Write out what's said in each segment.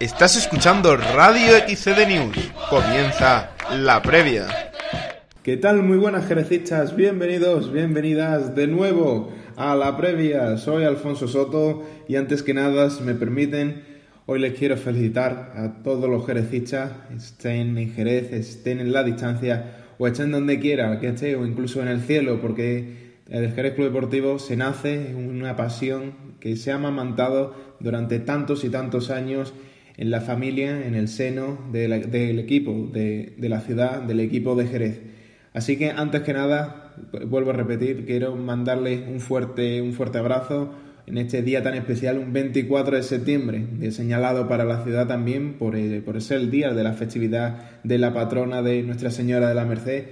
Estás escuchando Radio XCD News. Comienza la previa. ¿Qué tal? Muy buenas jerecistas, bienvenidos, bienvenidas de nuevo a la previa. Soy Alfonso Soto y antes que nada, si me permiten, hoy les quiero felicitar a todos los jerecistas, estén en Jerez, estén en la distancia o estén donde quiera que esté o incluso en el cielo, porque el Jerez Club Deportivo se nace, una pasión que se ha amamantado durante tantos y tantos años en la familia, en el seno del equipo de, la ciudad, del equipo de Jerez. Así que antes que nada, vuelvo a repetir, quiero mandarles un fuerte, un fuerte abrazo en este día tan especial, un 24 de septiembre, señalado para la ciudad también por, eh, por ser el día de la festividad de la patrona de Nuestra Señora de la Merced.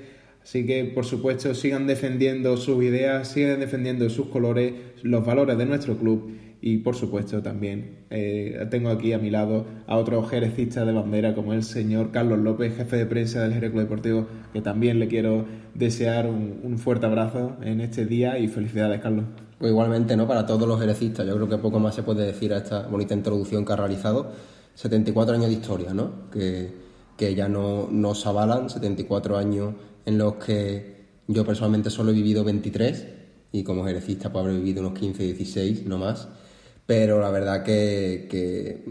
Así que, por supuesto, sigan defendiendo sus ideas, sigan defendiendo sus colores, los valores de nuestro club y por supuesto también eh, tengo aquí a mi lado a otro jerecista de bandera como el señor Carlos López, jefe de prensa del Jerez Deportivo, que también le quiero desear un, fuerte abrazo en este día y felicidades Carlos. Pues igualmente, ¿no? Para todos los jerecistas, yo creo que poco más se puede decir a esta bonita introducción que ha realizado. 74 años de historia, ¿no? Que, que ya no nos avalan, 74 años en los que yo personalmente solo he vivido 23 y como jerecista pues habré vivido unos 15, 16, no más pero la verdad que,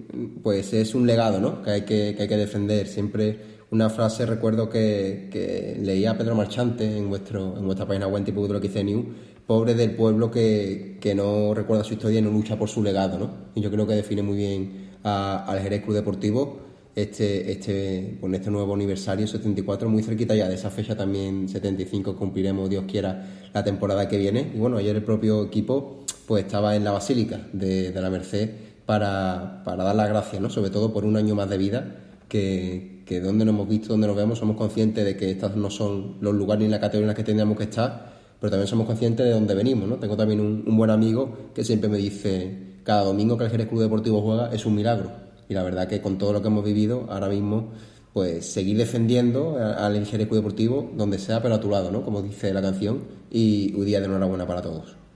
pues es un legado ¿no? que, hay que, hay que defender. Siempre una frase, recuerdo que, que leía Pedro Marchante en, vuestro, en vuestra página web tipo lo que New, pobre del pueblo que, no recuerda su historia y no lucha por su legado. ¿no? Y yo creo que define muy bien al Jerez Club Deportivo este, este, con este nuevo aniversario 74, muy cerquita ya de esa fecha también 75 cumpliremos, Dios quiera, la temporada que viene. Y bueno, ayer el propio equipo pues estaba en la Basílica de, la Merced para, dar las gracias, ¿no? sobre todo por un año más de vida, que, que donde nos hemos visto, donde nos vemos, somos conscientes de que estos no son los lugares ni la categoría en la que tendríamos que estar, pero también somos conscientes de dónde venimos. ¿no? Tengo también un, buen amigo que siempre me dice, cada domingo que el Jerez Club Deportivo juega es un milagro. Y la verdad que con todo lo que hemos vivido, ahora mismo, pues seguir defendiendo al Jerez Club Deportivo donde sea, pero a tu lado, ¿no? Como dice la canción, y un día de enhorabuena para todos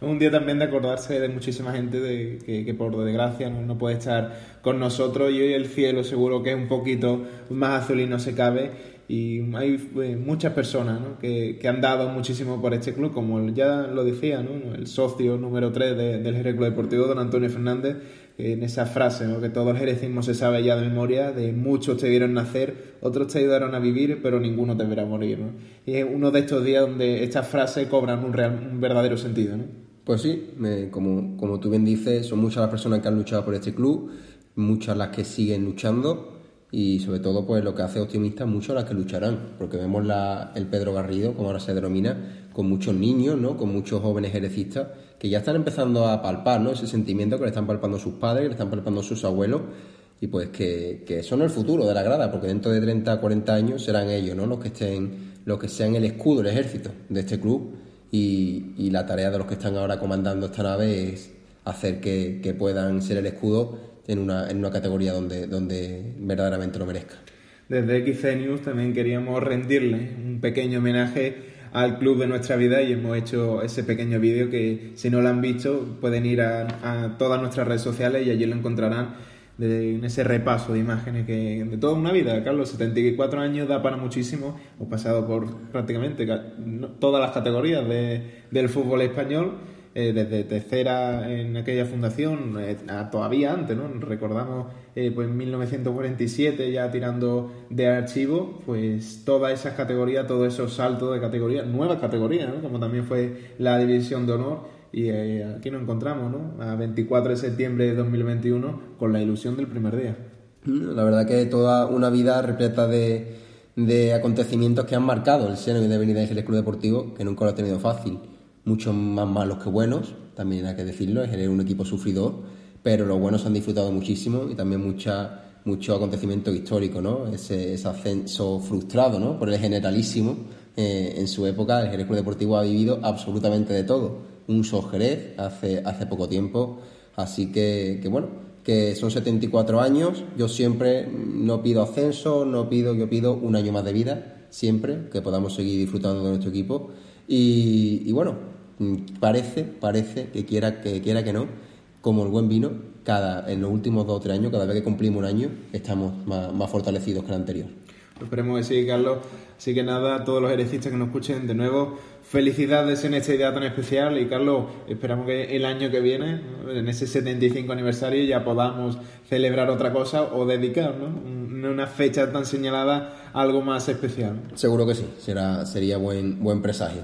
un día también de acordarse de muchísima gente de, que, por desgracia no, puede estar con nosotros y hoy el cielo seguro que es un poquito más azul y no se cabe y hay eh, muchas personas que, han dado muchísimo por este club, como ya lo decía ¿no? el socio número 3 del Jerez Club Deportivo, don Antonio Fernández, en esa frase, que todo el jerecismo se sabe ya de memoria, de muchos te vieron nacer, otros te ayudaron a vivir, pero ninguno te verá morir. Y es uno de estos días donde estas frases cobran un, real, un verdadero sentido. ¿no? Pues sí, como, como tú bien dices, son muchas las personas que han luchado por este club, muchas las que siguen luchando y sobre todo pues lo que hace optimistas muchas las que lucharán, porque vemos la, el Pedro Garrido, como ahora se denomina, con muchos niños, ¿no? con muchos jóvenes herecistas que ya están empezando a palpar ¿no? ese sentimiento que le están palpando sus padres, que le están palpando sus abuelos y pues que, que son el futuro de la grada, porque dentro de 30 40 años serán ellos ¿no? los que estén, los que sean el escudo, el ejército de este club y, la tarea de los que están ahora comandando esta nave es hacer que, puedan ser el escudo en una, en una categoría donde, donde verdaderamente lo merezca. Desde XC News también queríamos rendirle un pequeño homenaje al club de nuestra vida y hemos hecho ese pequeño vídeo que si no lo han visto pueden ir a todas nuestras redes sociales y allí lo encontrarán en ese repaso de imágenes que de toda una vida. Carlos, 74 años da para muchísimo. Hemos pasado por prácticamente todas las categorías del fútbol español, eh, desde tercera en aquella fundación, eh, todavía antes, ¿no? Recordamos, eh, pues en 1947, ya tirando de archivo, pues todas esas categorías, todos esos saltos de categorías, nuevas categorías, ¿no? Como también fue la división de honor y eh, aquí nos encontramos, ¿no? A 24 de septiembre de 2021 con la ilusión del primer día. La verdad que toda una vida repleta de, de acontecimientos que han marcado el seno y de venida del Club Deportivo, que nunca lo ha tenido fácil. Muchos más malos que buenos, también hay que decirlo, es un equipo sufridor, pero los buenos han disfrutado muchísimo y también mucha, mucho acontecimiento histórico, ¿no? Ese, ese ascenso frustrado, ¿no? Por el generalísimo. Eh, en su época, el Club Deportivo ha vivido absolutamente de todo un Jerez hace, hace poco tiempo. Así que, bueno, que son 74 años. Yo siempre no pido ascenso, no pido, yo pido un año más de vida, siempre, que podamos seguir disfrutando de nuestro equipo. Y, bueno, parece, parece que quiera que, quiera que no, como el buen vino, cada, en los últimos dos o tres años, cada vez que cumplimos un año, estamos más, más fortalecidos que el anterior. Esperemos que sí, Carlos. Así que nada, a todos los herecistas que nos escuchen de nuevo, felicidades en esta idea tan especial y Carlos, esperamos que el año que viene, en ese 75 aniversario, ya podamos celebrar otra cosa o dedicar ¿no? una fecha tan señalada a algo más especial. Seguro que sí, será, sería buen, buen presagio.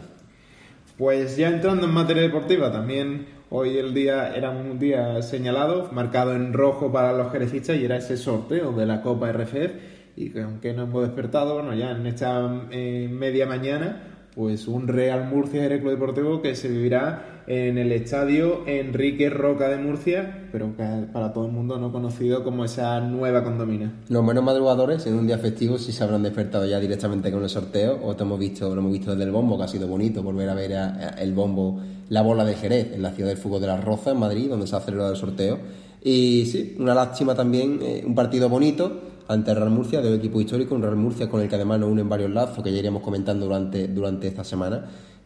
Pues ya entrando en materia deportiva, también hoy el día era un día señalado, marcado en rojo para los jerecistas y era ese sorteo de la Copa RFF y que aunque no hemos despertado, bueno, ya en esta eh, media mañana, pues un Real Murcia Club Deportivo que se vivirá en el estadio Enrique Roca de Murcia, pero que para todo el mundo no conocido como esa nueva condomina. Los menos madrugadores en un día festivo sí se habrán despertado ya directamente con el sorteo, o te hemos visto, lo hemos visto desde el bombo, que ha sido bonito volver a ver el bombo, la bola de Jerez, en la ciudad del fútbol de la Roza, en Madrid, donde se ha celebrado el sorteo. Y sí, una lástima también, eh, un partido bonito, ante Real Murcia, de un equipo histórico, un Real Murcia con el que además nos unen varios lazos que ya iríamos comentando durante, durante esta semana.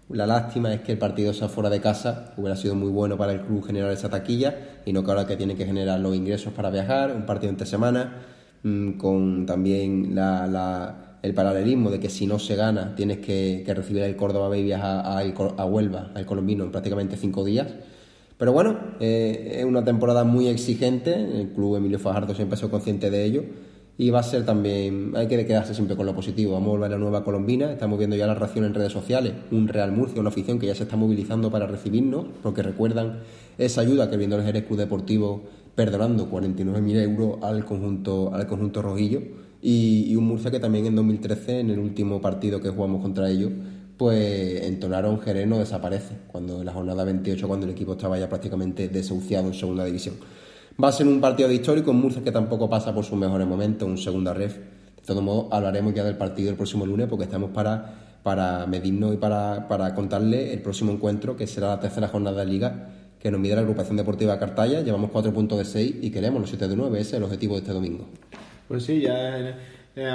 La lástima es que el partido sea fuera de casa, hubiera sido muy bueno para el club generar esa taquilla y no que ahora que tiene que generar los ingresos para viajar, un partido entre semana, mm, con también el paralelismo de que si no se gana tienes que, recibir el Córdoba Bay y viajar a, a, Huelva, al colombino, en prácticamente cinco días. Pero bueno, eh, es una temporada muy exigente, el club Emilio Fajardo siempre ha sido consciente de ello y va a ser también, hay que quedarse siempre con lo positivo. Vamos a volver a la nueva colombina, estamos viendo ya la reacción en redes sociales, un Real Murcia, una afición que ya se está movilizando para recibirnos, porque recuerdan esa ayuda que viendo el Jerez Club Deportivo perdonando 49.000 euros al conjunto, al conjunto rojillo. Y, un Murcia que también en 2013, en el último partido que jugamos contra ellos, pues entonaron Jerez no desaparece, cuando en la jornada 28, cuando el equipo estaba ya prácticamente desahuciado en segunda división. Va a ser un partido histórico en Murcia que tampoco pasa por sus mejores momentos, un segunda ref. De todo modo, hablaremos ya del partido el próximo lunes porque estamos para, para medirnos y para, para contarle el próximo encuentro, que será la tercera jornada de liga que nos mide la agrupación deportiva Cartaya. Llevamos cuatro puntos de seis y queremos los siete de nueve. Ese es el objetivo de este domingo. Pues sí, ya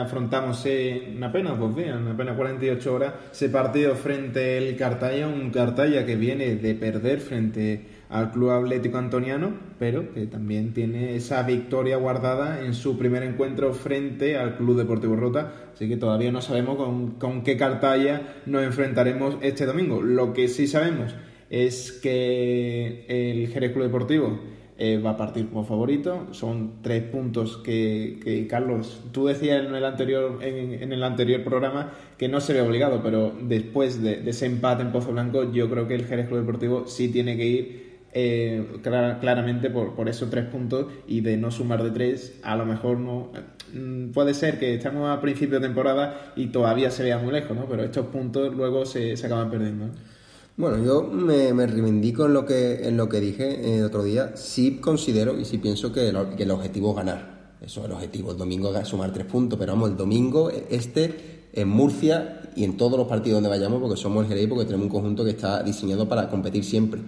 afrontamos en apenas dos días, en apenas 48 horas, ese partido frente al Cartaya, un Cartaya que viene de perder frente al Club Atlético Antoniano, pero que también tiene esa victoria guardada en su primer encuentro frente al Club Deportivo Rota, así que todavía no sabemos con, qué cartalla nos enfrentaremos este domingo. Lo que sí sabemos es que el Jerez Club Deportivo eh, va a partir como favorito. Son tres puntos que, Carlos, tú decías en el anterior, en, el anterior programa que no se ve obligado, pero después de, de, ese empate en Pozo Blanco, yo creo que el Jerez Club Deportivo sí tiene que ir eh, claramente por, por, esos tres puntos y de no sumar de tres, a lo mejor no. Mm, puede ser que estamos a principio de temporada y todavía se vea muy lejos, ¿no? Pero estos puntos luego se, se acaban perdiendo. Bueno, yo me, reivindico en lo que en lo que dije el otro día. Sí considero y sí pienso que el, objetivo es ganar. Eso es el objetivo. El domingo es sumar tres puntos, pero vamos, el domingo este en Murcia y en todos los partidos donde vayamos, porque somos el Jerez, porque tenemos un conjunto que está diseñado para competir siempre.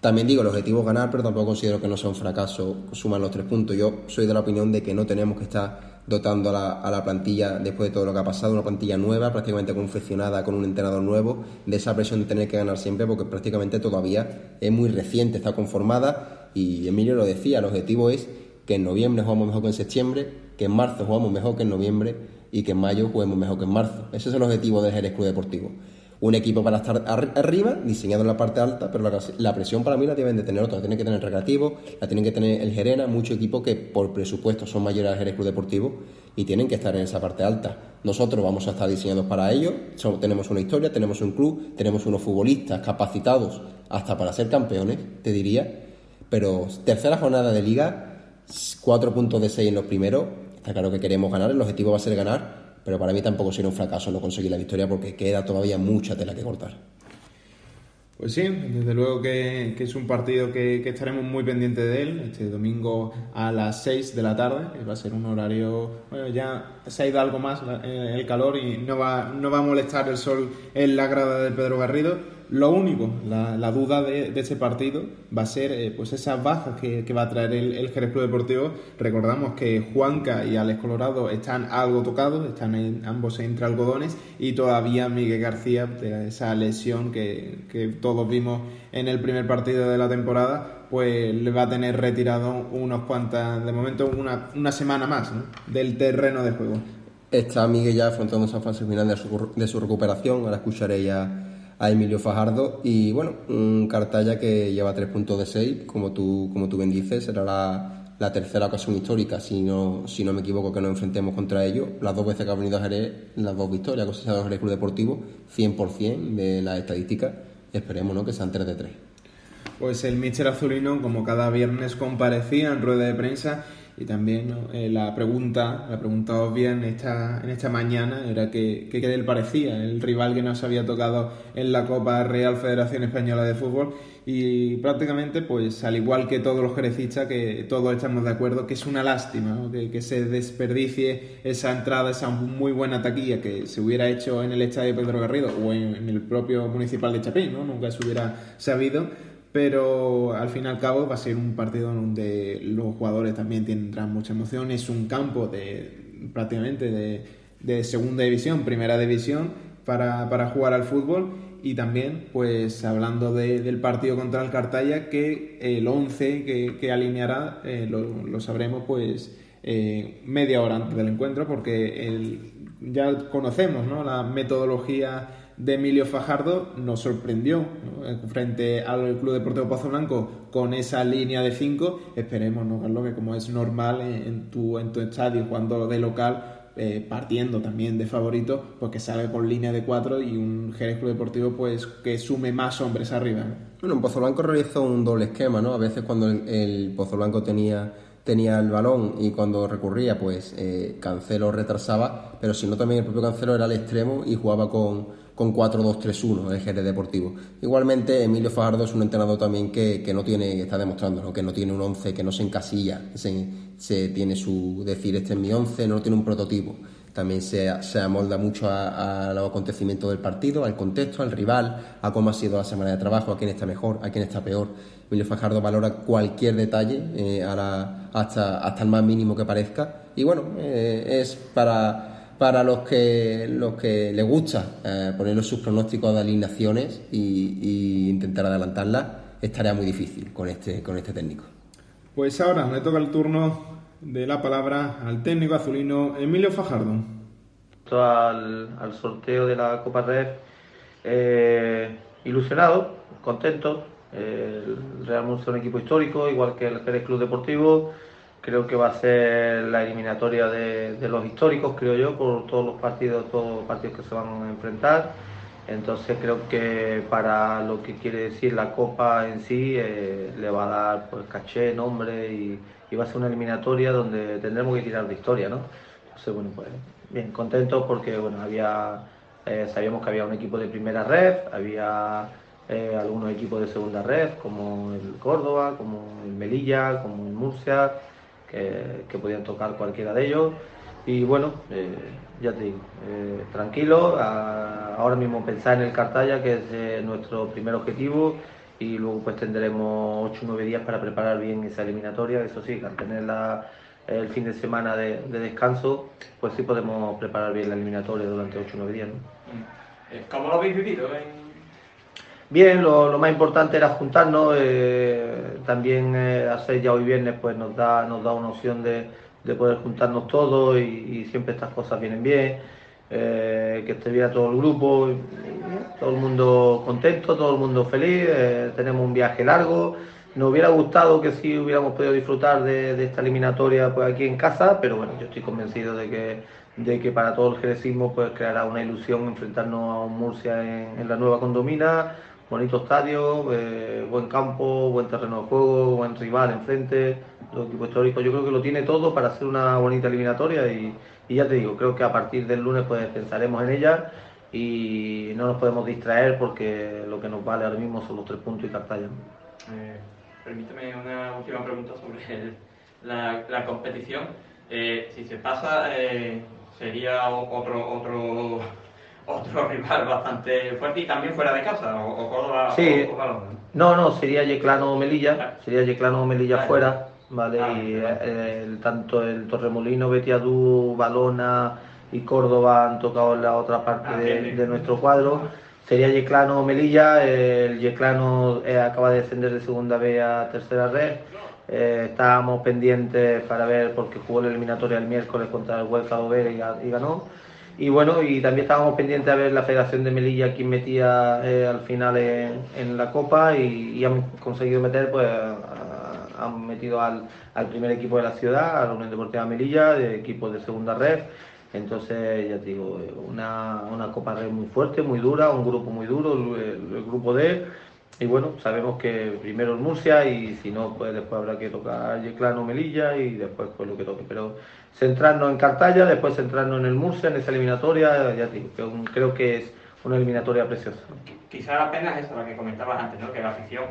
También digo, el objetivo es ganar, pero tampoco considero que no sea un fracaso sumar los tres puntos. Yo soy de la opinión de que no tenemos que estar dotando a la, plantilla, después de todo lo que ha pasado, una plantilla nueva, prácticamente confeccionada con un entrenador nuevo, de esa presión de tener que ganar siempre, porque prácticamente todavía es muy reciente, está conformada. Y Emilio lo decía, el objetivo es que en noviembre jugamos mejor que en septiembre, que en marzo jugamos mejor que en noviembre y que en mayo juguemos mejor que en marzo. Ese es el objetivo del Jerez Club Deportivo un equipo para estar arriba, diseñado en la parte alta, pero la, presión para mí la deben de tener otros. La tienen que tener el Recreativo, la tienen que tener el Gerena, muchos equipos que por presupuesto son mayores al Jerez Club Deportivo y tienen que estar en esa parte alta. Nosotros vamos a estar diseñados para ello, tenemos una historia, tenemos un club, tenemos unos futbolistas capacitados hasta para ser campeones, te diría. Pero tercera jornada de liga, cuatro puntos de seis en los primeros, está claro que queremos ganar, el objetivo va a ser ganar pero para mí tampoco sería un fracaso no conseguir la victoria porque queda todavía mucha tela que cortar. Pues sí, desde luego que, es un partido que, estaremos muy pendientes de él, este domingo a las 6 de la tarde, va a ser un horario, bueno, ya se ha ido algo más eh, el calor y no va, no va a molestar el sol en la grada del Pedro Garrido, lo único, la, duda de, este partido va a ser eh, pues esas bajas que, va a traer el, el Jerez Club Deportivo. Recordamos que Juanca y Alex Colorado están algo tocados, están en, ambos entre algodones y todavía Miguel García, de esa lesión que, que todos vimos en el primer partido de la temporada, pues le va a tener retirado unos cuantas, de momento una, semana más del terreno de juego. Está Miguel ya afrontando esa fase final de su, de su recuperación, ahora escucharé ya a Emilio Fajardo y bueno, un Cartalla que lleva tres puntos de 6, como tú, como tú bien dices, será la, la tercera ocasión histórica, si no, si no me equivoco, que nos enfrentemos contra ellos. Las dos veces que ha venido a Jerez, las dos victorias, cosechado Jerez Club Deportivo, 100% de las estadísticas, esperemos ¿no? que sean 3 de 3. Pues el Míster Azulino, como cada viernes, comparecía en rueda de prensa y también eh, la pregunta, la pregunta obvia en esta, en esta mañana era que, qué le parecía el rival que nos había tocado en la Copa Real Federación Española de Fútbol. Y prácticamente, pues al igual que todos los jerecistas, que todos estamos de acuerdo que es una lástima que, que, se desperdicie esa entrada, esa muy buena taquilla que se hubiera hecho en el estadio Pedro Garrido o en, en el propio municipal de Chapín, ¿no? nunca se hubiera sabido pero al fin y al cabo va a ser un partido donde los jugadores también tendrán mucha emoción. Es un campo de prácticamente de, de segunda división, primera división para, para, jugar al fútbol. Y también, pues hablando de, del partido contra el Cartaya, que el 11 que, que alineará eh, lo, lo, sabremos pues eh, media hora antes del encuentro, porque el, ya conocemos ¿no? la metodología de Emilio Fajardo nos sorprendió ¿no? frente al Club Deportivo Pozo Blanco con esa línea de 5. Esperemos, ¿no, Carlos? Que como es normal en tu, en tu estadio, jugando de local, eh, partiendo también de favorito, pues que salga con línea de 4 y un Jerez Club Deportivo pues que sume más hombres arriba. ¿no? Bueno, en Pozo Blanco realizó un doble esquema, ¿no? A veces cuando el, el Pozo Blanco tenía tenía el balón y cuando recurría, pues eh, Cancelo retrasaba, pero si no también el propio Cancelo era el extremo y jugaba con, con 4-2-3-1 el Jerez Deportivo. Igualmente, Emilio Fajardo es un entrenador también que, que no tiene, está demostrando, ¿no? que no tiene un 11, que no se encasilla, se, se tiene su decir, este es mi 11, no tiene un prototipo. También se, se amolda mucho a, a, los acontecimientos del partido, al contexto, al rival, a cómo ha sido la semana de trabajo, a quién está mejor, a quién está peor. Emilio Fajardo valora cualquier detalle, eh, a la, hasta, hasta el más mínimo que parezca. Y bueno, eh, es para, para los que, los que les gusta eh, poner sus pronósticos de alineaciones y, y, intentar adelantarlas, es tarea muy difícil con este, con este técnico. Pues ahora me toca el turno de la palabra al técnico azulino Emilio Fajardo. Al, al sorteo de la Copa Red, eh, ilusionado, contento. El Real Murcia es un equipo histórico, igual que el Jerez Club Deportivo. Creo que va a ser la eliminatoria de, de, los históricos, creo yo, por todos los partidos, todos los partidos que se van a enfrentar. Entonces creo que para lo que quiere decir la Copa en sí, eh, le va a dar pues, caché, nombre y, y, va a ser una eliminatoria donde tendremos que tirar de historia, ¿no? Entonces, bueno, pues bien, contentos porque, bueno, había, eh, sabíamos que había un equipo de primera red, había eh, algunos equipos de segunda red, como el Córdoba, como el Melilla, como el Murcia, que, que podían tocar cualquiera de ellos. Y bueno, eh, ya te digo, eh, tranquilo, a, ahora mismo pensar en el Cartaya, que es eh, nuestro primer objetivo, y luego pues tendremos 8 o 9 días para preparar bien esa eliminatoria, eso sí, al tener la, el fin de semana de, de, descanso, pues sí podemos preparar bien la eliminatoria durante 8 o 9 días. ¿no? ¿Cómo lo habéis vivido? En... Bien, lo, lo, más importante era juntarnos, eh, también eh, hacer ya hoy viernes pues nos da, nos da una opción de, de poder juntarnos todos y, siempre estas cosas vienen bien, eh, que estuviera todo el grupo, todo el mundo contento, todo el mundo feliz, tenemos un viaje largo, nos hubiera gustado que sí hubiéramos podido disfrutar de, esta eliminatoria pues aquí en casa, pero bueno, yo estoy convencido de que, de que para todo el jerecismo pues creará una ilusión enfrentarnos a un Murcia en la nueva condomina, bonito estadio, eh, buen campo, buen terreno de juego, buen rival enfrente, los equipos históricos. Yo creo que lo tiene todo para hacer una bonita eliminatoria y, ya te digo, creo que a partir del lunes pues pensaremos en ella y no nos podemos distraer porque lo que nos vale ahora mismo son los tres puntos y Cartaya. Eh, permíteme una última pregunta sobre la, competición. Eh, si se pasa, eh, sería otro otro otro rival bastante fuerte y también fuera de casa, o, o Córdoba sí. o, o No, no, sería Yeclano o Melilla, claro. sería Yeclano o Melilla vale. fuera, ¿vale? Ah, y. El, tanto el Torremolino, Betiadú, Balona y Córdoba han tocado en la otra parte ah, de, de, nuestro cuadro. sería Yeclano Melilla. El Yeclano eh, acaba de descender de segunda B a tercera red. Eh, estábamos pendientes para ver porque jugó la eliminatoria el miércoles contra el Huelca Dover y, y, ganó. Y bueno, y también estábamos pendientes a ver la Federación de Melilla quién metía eh, al final en, la Copa y, y, han conseguido meter, pues han metido al, al, primer equipo de la ciudad, a la Unión Deportiva Melilla, de equipos de segunda red. Entonces, ya te digo, una, una Copa Red muy fuerte, muy dura, un grupo muy duro, el, el grupo D. Y bueno, sabemos que primero el Murcia y si no, pues después habrá que tocar Yeclano Melilla y después pues lo que toque. Pero centrarnos en Cartaya, después centrarnos en el Murcia, en esa eliminatoria, ya digo, que creo que es una eliminatoria preciosa. Quizá la pena es eso, lo que comentabas antes, ¿no? que la afición,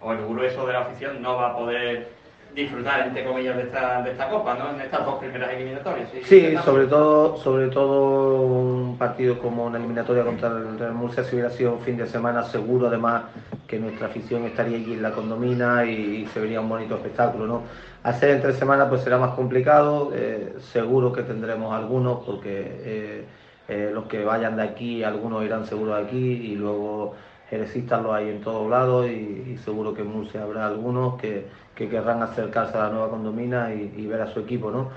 o el grueso de la afición, no va a poder disfrutar, entre comillas, de esta, de esta Copa, ¿no? En estas dos primeras eliminatorias. Sí, sí sobre todo, sobre todo un partido como una eliminatoria contra el Real Murcia, si hubiera sido un fin de semana, seguro además que nuestra afición estaría allí en la condomina y, se vería un bonito espectáculo, ¿no? Hacer en tres semanas pues será más complicado, eh, seguro que tendremos algunos porque eh, eh, los que vayan de aquí, algunos irán seguro de aquí y luego jerecistas los hay en todos lados y, y, seguro que en Murcia habrá algunos que, que, querrán acercarse a la nueva condomina y, ver a su equipo, ¿no?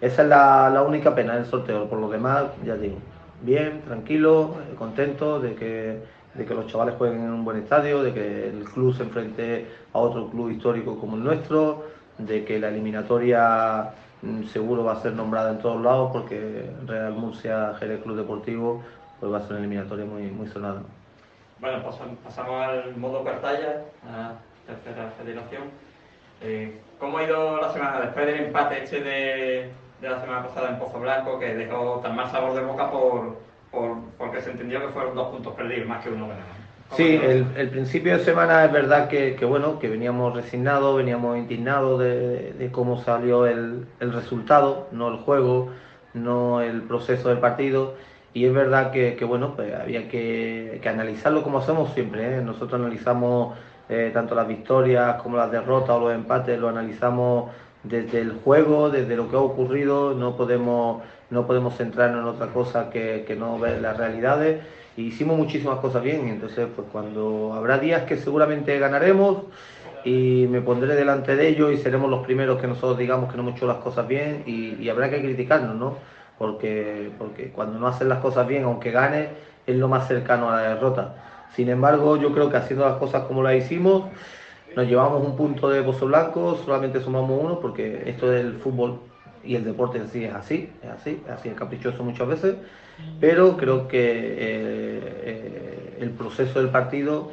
Esa es la, la, única pena del sorteo, por lo demás, ya digo, bien, tranquilo, contento de que, de que los chavales jueguen en un buen estadio, de que el club se enfrente a otro club histórico como el nuestro, de que la eliminatoria seguro va a ser nombrada en todos lados porque Real Murcia Jerez Club Deportivo pues va a ser una eliminatoria muy, muy sonada. Bueno, pasamos al modo Cartaya, a tercera federación. Eh, ¿Cómo ha ido la semana después del empate este de, de, la semana pasada en Pozo Blanco que dejó tan mal sabor de boca por, por, porque se entendió que fueron dos puntos perdidos más que uno ganado? Sí, el, el, principio de semana es verdad que, que, bueno, que veníamos resignados, veníamos indignados de, de cómo salió el, el, resultado, no el juego, no el proceso del partido. Y es verdad que, que bueno, pues había que, que, analizarlo como hacemos siempre. ¿eh? Nosotros analizamos eh, tanto las victorias como las derrotas o los empates, lo analizamos desde el juego, desde lo que ha ocurrido. No podemos, no podemos centrarnos en otra cosa que, que no ver las realidades y hicimos muchísimas cosas bien, entonces pues cuando habrá días que seguramente ganaremos y me pondré delante de ellos y seremos los primeros que nosotros digamos que no hemos hecho las cosas bien y, y habrá que criticarnos, ¿no? Porque, porque cuando no hacen las cosas bien, aunque gane, es lo más cercano a la derrota. Sin embargo, yo creo que haciendo las cosas como las hicimos, nos llevamos un punto de Pozo Blanco, solamente sumamos uno, porque esto del fútbol y el deporte en sí es así, es así, es así, es caprichoso muchas veces, pero creo que eh, eh, el proceso del partido,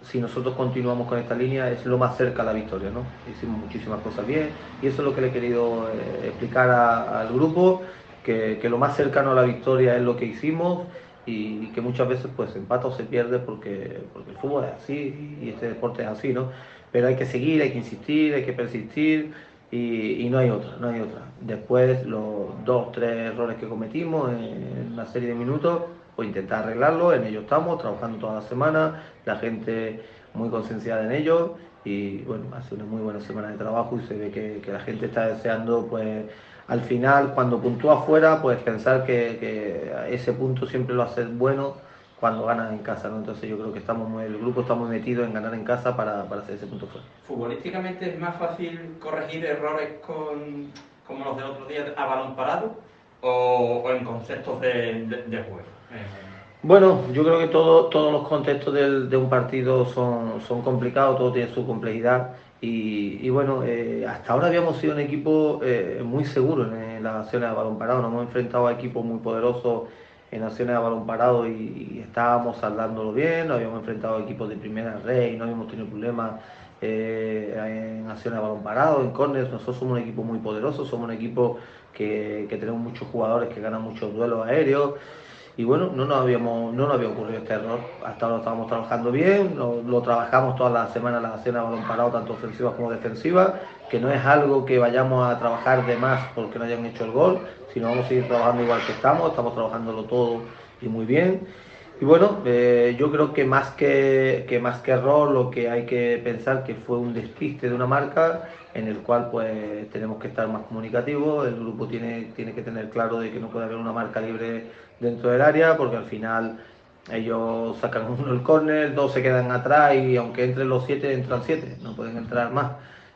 si nosotros continuamos con esta línea, es lo más cerca a la victoria, ¿no? Hicimos muchísimas cosas bien y eso es lo que le he querido eh, explicar al grupo, que, lo más cercano a la victoria es lo que hicimos y, que muchas veces pues empata o se pierde porque, porque el fútbol es así y este deporte es así, ¿no? Pero hay que seguir, hay que insistir, hay que persistir y, y, no hay otra, no hay otra. Después los dos, tres errores que cometimos en una serie de minutos, pues intentar arreglarlo, en ello estamos, trabajando toda la semana, la gente muy concienciada en ello y bueno, hace una muy buena semana de trabajo y se ve que, que la gente está deseando pues al final cuando puntúa afuera pues pensar que, que ese punto siempre lo hace bueno cuando ganan en casa, ¿no? Entonces yo creo que estamos muy, el grupo está muy metido en ganar en casa para, para hacer ese punto fuera. ¿Futbolísticamente es más fácil corregir errores con, como los de otro día a balón parado o, o en conceptos de, de, de juego? Eh, bueno, yo creo que todo, todos los contextos del, de un partido son, son complicados, todo tiene su complejidad y, bueno, eh, hasta ahora habíamos sido un equipo eh, muy seguro en, las acciones de balón parado, nos hemos enfrentado a equipos muy poderosos en acciones de balón parado y, estábamos saldándolo bien, nos habíamos enfrentado a equipos de primera red y no habíamos tenido problemas eh, en acciones de balón parado, en corners, nosotros somos un equipo muy poderoso, somos un equipo que tenemos muchos jugadores que ganan muchos duelos aéreos y bueno, no nos, habíamos, no nos había ocurrido este error, hasta ahora estábamos trabajando bien, lo, trabajamos todas las semanas las de balón parado, tanto ofensivas como defensivas, que no es algo que vayamos a trabajar de más porque no hayan hecho el gol, sino vamos a seguir trabajando igual que estamos, estamos trabajándolo todo y muy bien. Y bueno, eh, yo creo que más que, que más que error, lo que hay que pensar que fue un despiste de una marca en el cual pues tenemos que estar más comunicativos, el grupo tiene, tiene que tener claro de que no puede haber una marca libre dentro del área, porque al final ellos sacan uno el córner, dos se quedan atrás y aunque entren los siete, entran siete, no pueden entrar más.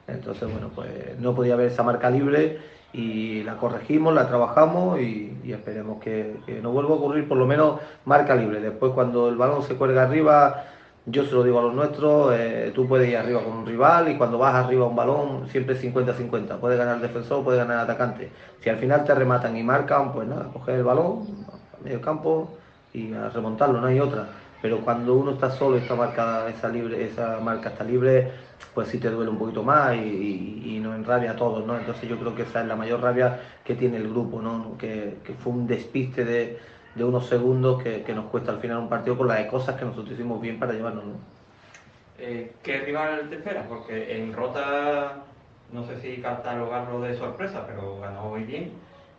Entonces, bueno, pues no podía haber esa marca libre y la corregimos, la trabajamos y, esperemos que, no vuelva a ocurrir por lo menos marca libre. Después cuando el balón se cuelga arriba, yo se lo digo a los nuestros, eh, tú puedes ir arriba con un rival y cuando vas arriba a un balón siempre 50-50, puede ganar el defensor, puede ganar el atacante. Si al final te rematan y marcan, pues nada, coger el balón, medio campo y a remontarlo, no hay otra. Pero cuando uno está solo, está marcada esa libre, esa marca está libre, pues sí te duele un poquito más y, y, nos enrabia a todos, ¿no? Entonces yo creo que esa es la mayor rabia que tiene el grupo, ¿no? Que, fue un despiste de, unos segundos que, nos cuesta al final un partido por las cosas que nosotros hicimos bien para llevarnos, ¿no? Eh, ¿Qué rival te espera? Porque en Rota, no sé si catalogarlo de sorpresa, pero ganó muy bien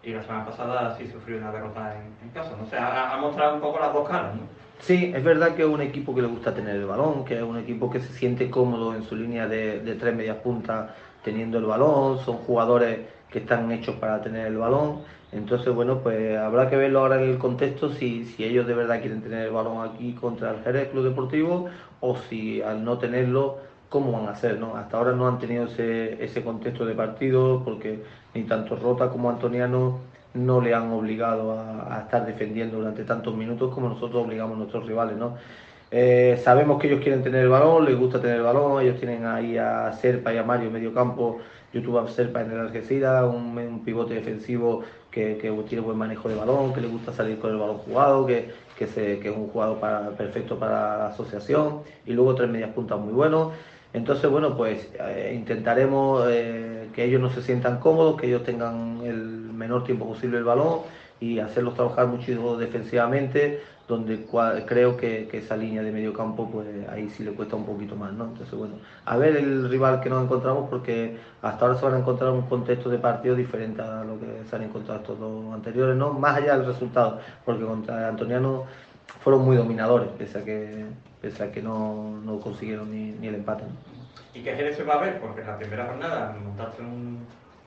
y la semana pasada sí sufrió una derrota en, casa, ¿no? O ha, mostrado un poco las dos caras, ¿no? Sí, es verdad que es un equipo que le gusta tener el balón, que es un equipo que se siente cómodo en su línea de, tres medias puntas teniendo el balón, son jugadores que están hechos para tener el balón. Entonces, bueno, pues habrá que verlo ahora en el contexto si, si ellos de verdad quieren tener el balón aquí contra el Jerez Club Deportivo o si al no tenerlo, cómo van a hacer, ¿no? Hasta ahora no han tenido ese, ese contexto de partido porque ni tanto Rota como Antoniano no le han obligado a, estar defendiendo durante tantos minutos como nosotros obligamos a nuestros rivales, ¿no? Eh, sabemos que ellos quieren tener el balón, les gusta tener el balón, ellos tienen ahí a Serpa y a Mario en medio campo, YouTube a Serpa en el Algeciras, un, pivote defensivo que, tiene buen manejo de balón, que le gusta salir con el balón jugado, que, que, es un jugador para, perfecto para la asociación, y luego tres medias puntas muy buenos. Entonces, bueno, pues eh, intentaremos eh, que ellos no se sientan cómodos, que ellos tengan el menor tiempo posible el balón y hacerlos trabajar mucho defensivamente, donde creo que, esa línea de medio campo, pues ahí sí le cuesta un poquito más, ¿no? Entonces, bueno, a ver el rival que nos encontramos, porque hasta ahora se van a encontrar un contexto de partido diferente a lo que se han encontrado estos dos anteriores, ¿no? Más allá del resultado, porque contra Antoniano fueron muy dominadores, pese a que, pese a que no, no consiguieron ni, ni el empate. ¿Y qué se va a ver? Porque en la primera jornada montaste un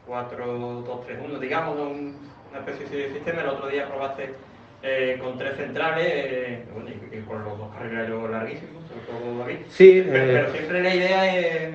4-2-3-1, digamos, una especie de sistema. El otro día probaste eh, con tres centrales eh, y, con los dos carrileros larguísimos, sobre todo David. Sí, pero, eh, siempre la idea es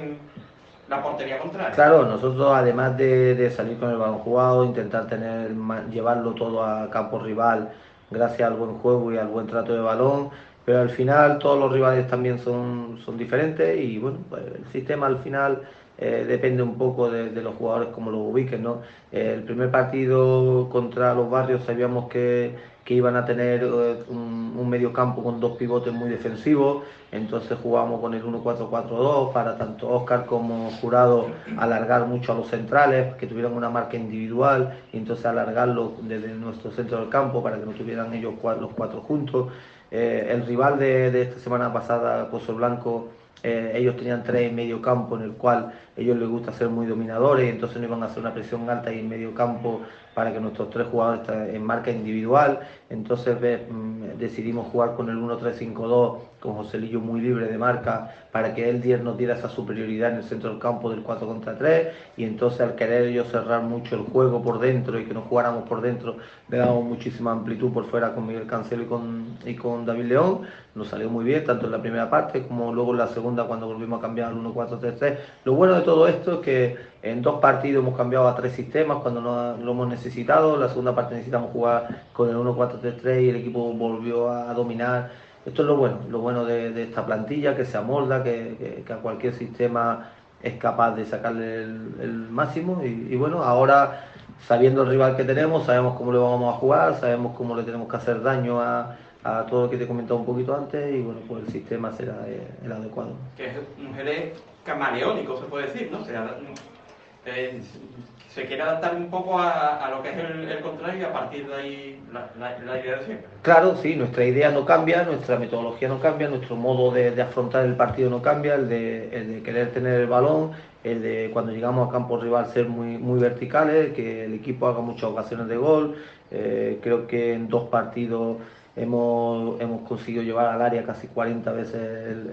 la portería contraria. Claro, nosotros además de, de, salir con el balón jugado, intentar tener llevarlo todo a campo rival gracias al buen juego y al buen trato de balón, pero al final todos los rivales también son, son diferentes y bueno, pues el sistema al final eh, depende un poco de, los jugadores como los ubiquen, ¿no? el primer partido contra los barrios sabíamos que, iban a tener eh, un, un medio campo con dos pivotes muy defensivos, entonces jugamos con el 1-4-4-2 para tanto Oscar como Jurado alargar mucho a los centrales, que tuvieran una marca individual, y entonces alargarlo desde nuestro centro del campo para que no tuvieran ellos los cuatro juntos. Eh, el rival de, de, esta semana pasada, Pozo Blanco, eh, ellos tenían tres en medio campo en el cual ellos les gusta ser muy dominadores entonces no iban a hacer una presión alta y en medio campo para que nuestros tres jugadores en marca individual. Entonces mm, decidimos jugar con el 1-3-5-2 con Joselillo muy libre de marca para que él nos diera esa superioridad en el centro del campo del 4 contra 3 y entonces al querer ellos cerrar mucho el juego por dentro y que nos jugáramos por dentro le damos muchísima amplitud por fuera con Miguel Cancelo y con, y con David León. Nos salió muy bien tanto en la primera parte como luego en la segunda cuando volvimos a cambiar al 1-4-3-3 lo bueno de todo esto es que en dos partidos hemos cambiado a tres sistemas cuando no lo hemos necesitado la segunda parte necesitamos jugar con el 1-4-3-3 y el equipo volvió a dominar esto es lo bueno, lo bueno de, esta plantilla, que se amolda, que, a cualquier sistema es capaz de sacarle el, máximo. Y, bueno, ahora sabiendo el rival que tenemos, sabemos cómo le vamos a jugar, sabemos cómo le tenemos que hacer daño a, todo lo que te he comentado un poquito antes y bueno, pues el sistema será el adecuado. Que es un Jerez camaleónico, se puede decir, ¿no? Eh, se quiere adaptar un poco a, lo que es el, contrario y a partir de ahí la, idea de siempre. Claro, sí, nuestra idea no cambia, nuestra metodología no cambia, nuestro modo de, afrontar el partido no cambia, el de, querer tener el balón, el de cuando llegamos a campo rival ser muy, muy verticales, que el equipo haga muchas ocasiones de gol. Eh, creo que en dos partidos hemos, hemos conseguido llevar al área casi 40 veces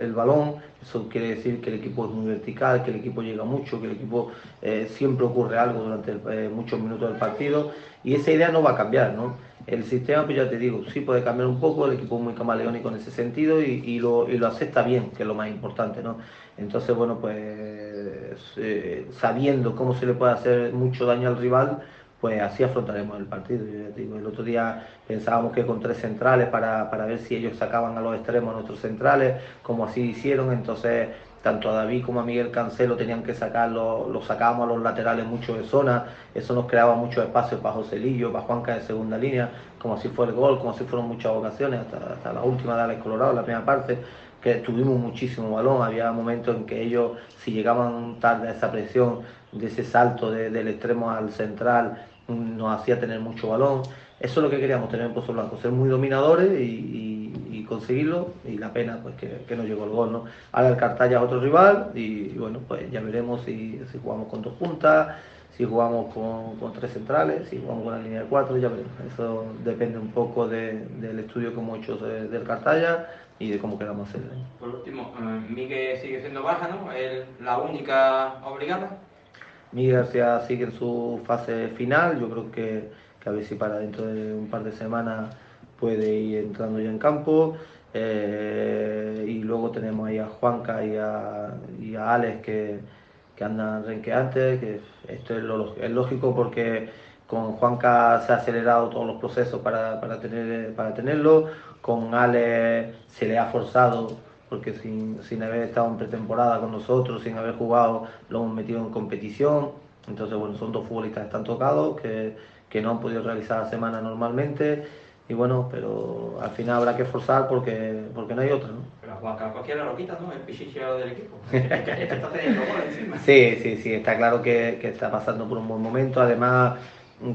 el, balón, eso quiere decir que el equipo es muy vertical, que el equipo llega mucho, que el equipo eh, siempre ocurre algo durante eh, muchos minutos del partido y esa idea no va a cambiar, ¿no? El sistema, pues ya te digo, sí puede cambiar un poco, el equipo es muy camaleónico en ese sentido y, lo, y lo, acepta bien, que es lo más importante, ¿no? Entonces, bueno, pues eh, sabiendo cómo se le puede hacer mucho daño al rival, pues así afrontaremos el partido. digo, el otro día pensábamos que con tres centrales para, para, ver si ellos sacaban a los extremos nuestros centrales, como así hicieron, entonces tanto a David como a Miguel Cancelo tenían que sacarlo, lo sacábamos a los laterales mucho de zona, eso nos creaba mucho espacio para Joselillo, para Juanca de segunda línea, como si fue el gol, como si fueron muchas ocasiones, hasta, hasta la última de Alex Colorado, la primera parte, que tuvimos muchísimo balón, había momentos en que ellos, si llegaban tarde a esa presión, de ese salto del extremo al central, nos hacía tener mucho balón. Eso es lo que queríamos tener en Pozo Blanco, ser muy dominadores y, conseguirlo. Y la pena pues que, no llegó el gol. ¿no? Ahora el Cartaya es otro rival y, bueno, pues ya veremos si, jugamos con dos puntas, si jugamos con, tres centrales, si jugamos con la línea de cuatro, ya veremos. Eso depende un poco del estudio que hemos hecho del Cartaya y de cómo queramos hacer. Por último, eh, Miguel sigue siendo baja, ¿no? ¿Es la única obligada? Miguel García sigue en su fase final, yo creo que, a ver si para dentro de un par de semanas puede ir entrando ya en campo. Eh, y luego tenemos ahí a Juanca y a, y Alex que, andan renqueantes, que esto es, lógico porque con Juanca se ha acelerado todos los procesos para, para, tener, para tenerlo, con Alex se le ha forzado porque sin, sin haber estado en pretemporada con nosotros, sin haber jugado, lo hemos metido en competición. Entonces, bueno, son dos futbolistas que están tocados, que, que no han podido realizar la semana normalmente. Y bueno, pero al final habrá que forzar porque, porque no hay otra, ¿no? Pero Juan cualquiera lo quita, ¿no? El pichicheo del equipo. sí, sí, sí, está claro que, que, está pasando por un buen momento. Además,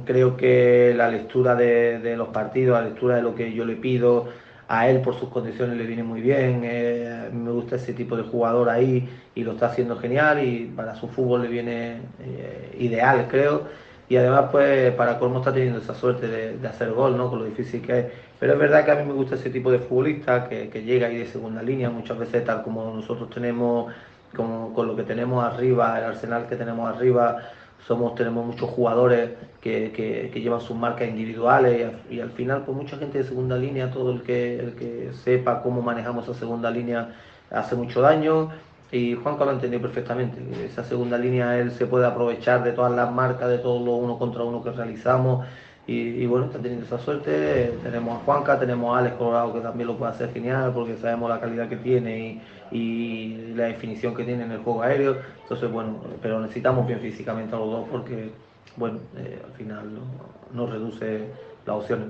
creo que la lectura de, de los partidos, la lectura de lo que yo le pido, a él por sus condiciones le viene muy bien, eh, me gusta ese tipo de jugador ahí y lo está haciendo genial y para su fútbol le viene eh, ideal creo y además pues para cómo está teniendo esa suerte de, hacer gol, ¿no? con lo difícil que es. Pero es verdad que a mí me gusta ese tipo de futbolista que, que llega ahí de segunda línea, muchas veces tal como nosotros tenemos, con, con lo que tenemos arriba, el arsenal que tenemos arriba, somos tenemos muchos jugadores que, que, llevan sus marcas individuales y al, final pues mucha gente de segunda línea todo el que el que sepa cómo manejamos esa segunda línea hace mucho daño. Y Juan lo ha entendido perfectamente. Esa segunda línea él se puede aprovechar de todas las marcas de todos los uno contra uno que realizamos y, bueno, está teniendo esa suerte. Tenemos a Juanca, tenemos a Alex Colorado que también lo puede hacer genial porque sabemos la calidad que tiene y, la definición que tiene en el juego aéreo. Entonces, bueno, pero necesitamos bien físicamente a los dos porque, bueno, eh, al final nos reduce las opciones.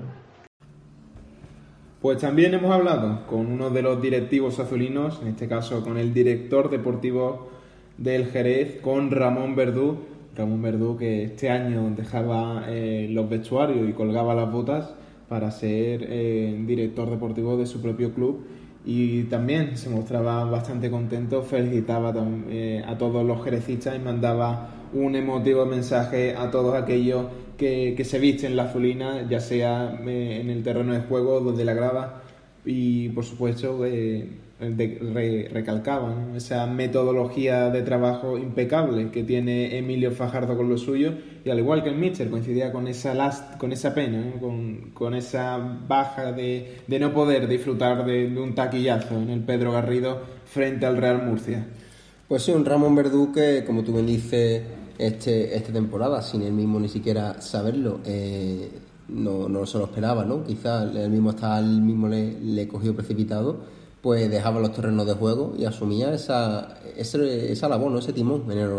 Pues también hemos hablado con uno de los directivos azulinos, en este caso con el director deportivo del Jerez, con Ramón Verdú Ramón Verdú que este año dejaba eh, los vestuarios y colgaba las botas para ser eh, director deportivo de su propio club. Y también se mostraba bastante contento, felicitaba eh, a todos los jerecistas y mandaba un emotivo mensaje a todos aquellos que, que se visten la azulina, ya sea en el terreno de juego, donde la graba. Y por supuesto de, recalcaban esa metodología de trabajo impecable que tiene Emilio Fajardo con lo suyo y al igual que el Mister coincidía con esa last, con esa pena con, con, esa baja de, de, no poder disfrutar de, un taquillazo en el Pedro Garrido frente al Real Murcia. Pues sí, un Ramón Verdú que como tú me dices este, esta temporada sin él mismo ni siquiera saberlo eh, no, no se lo esperaba, ¿no? Quizás él mismo estaba, él mismo le, le cogió precipitado pues dejaba los terrenos de juego y asumía esa, esa labor, ¿no? ese timón en el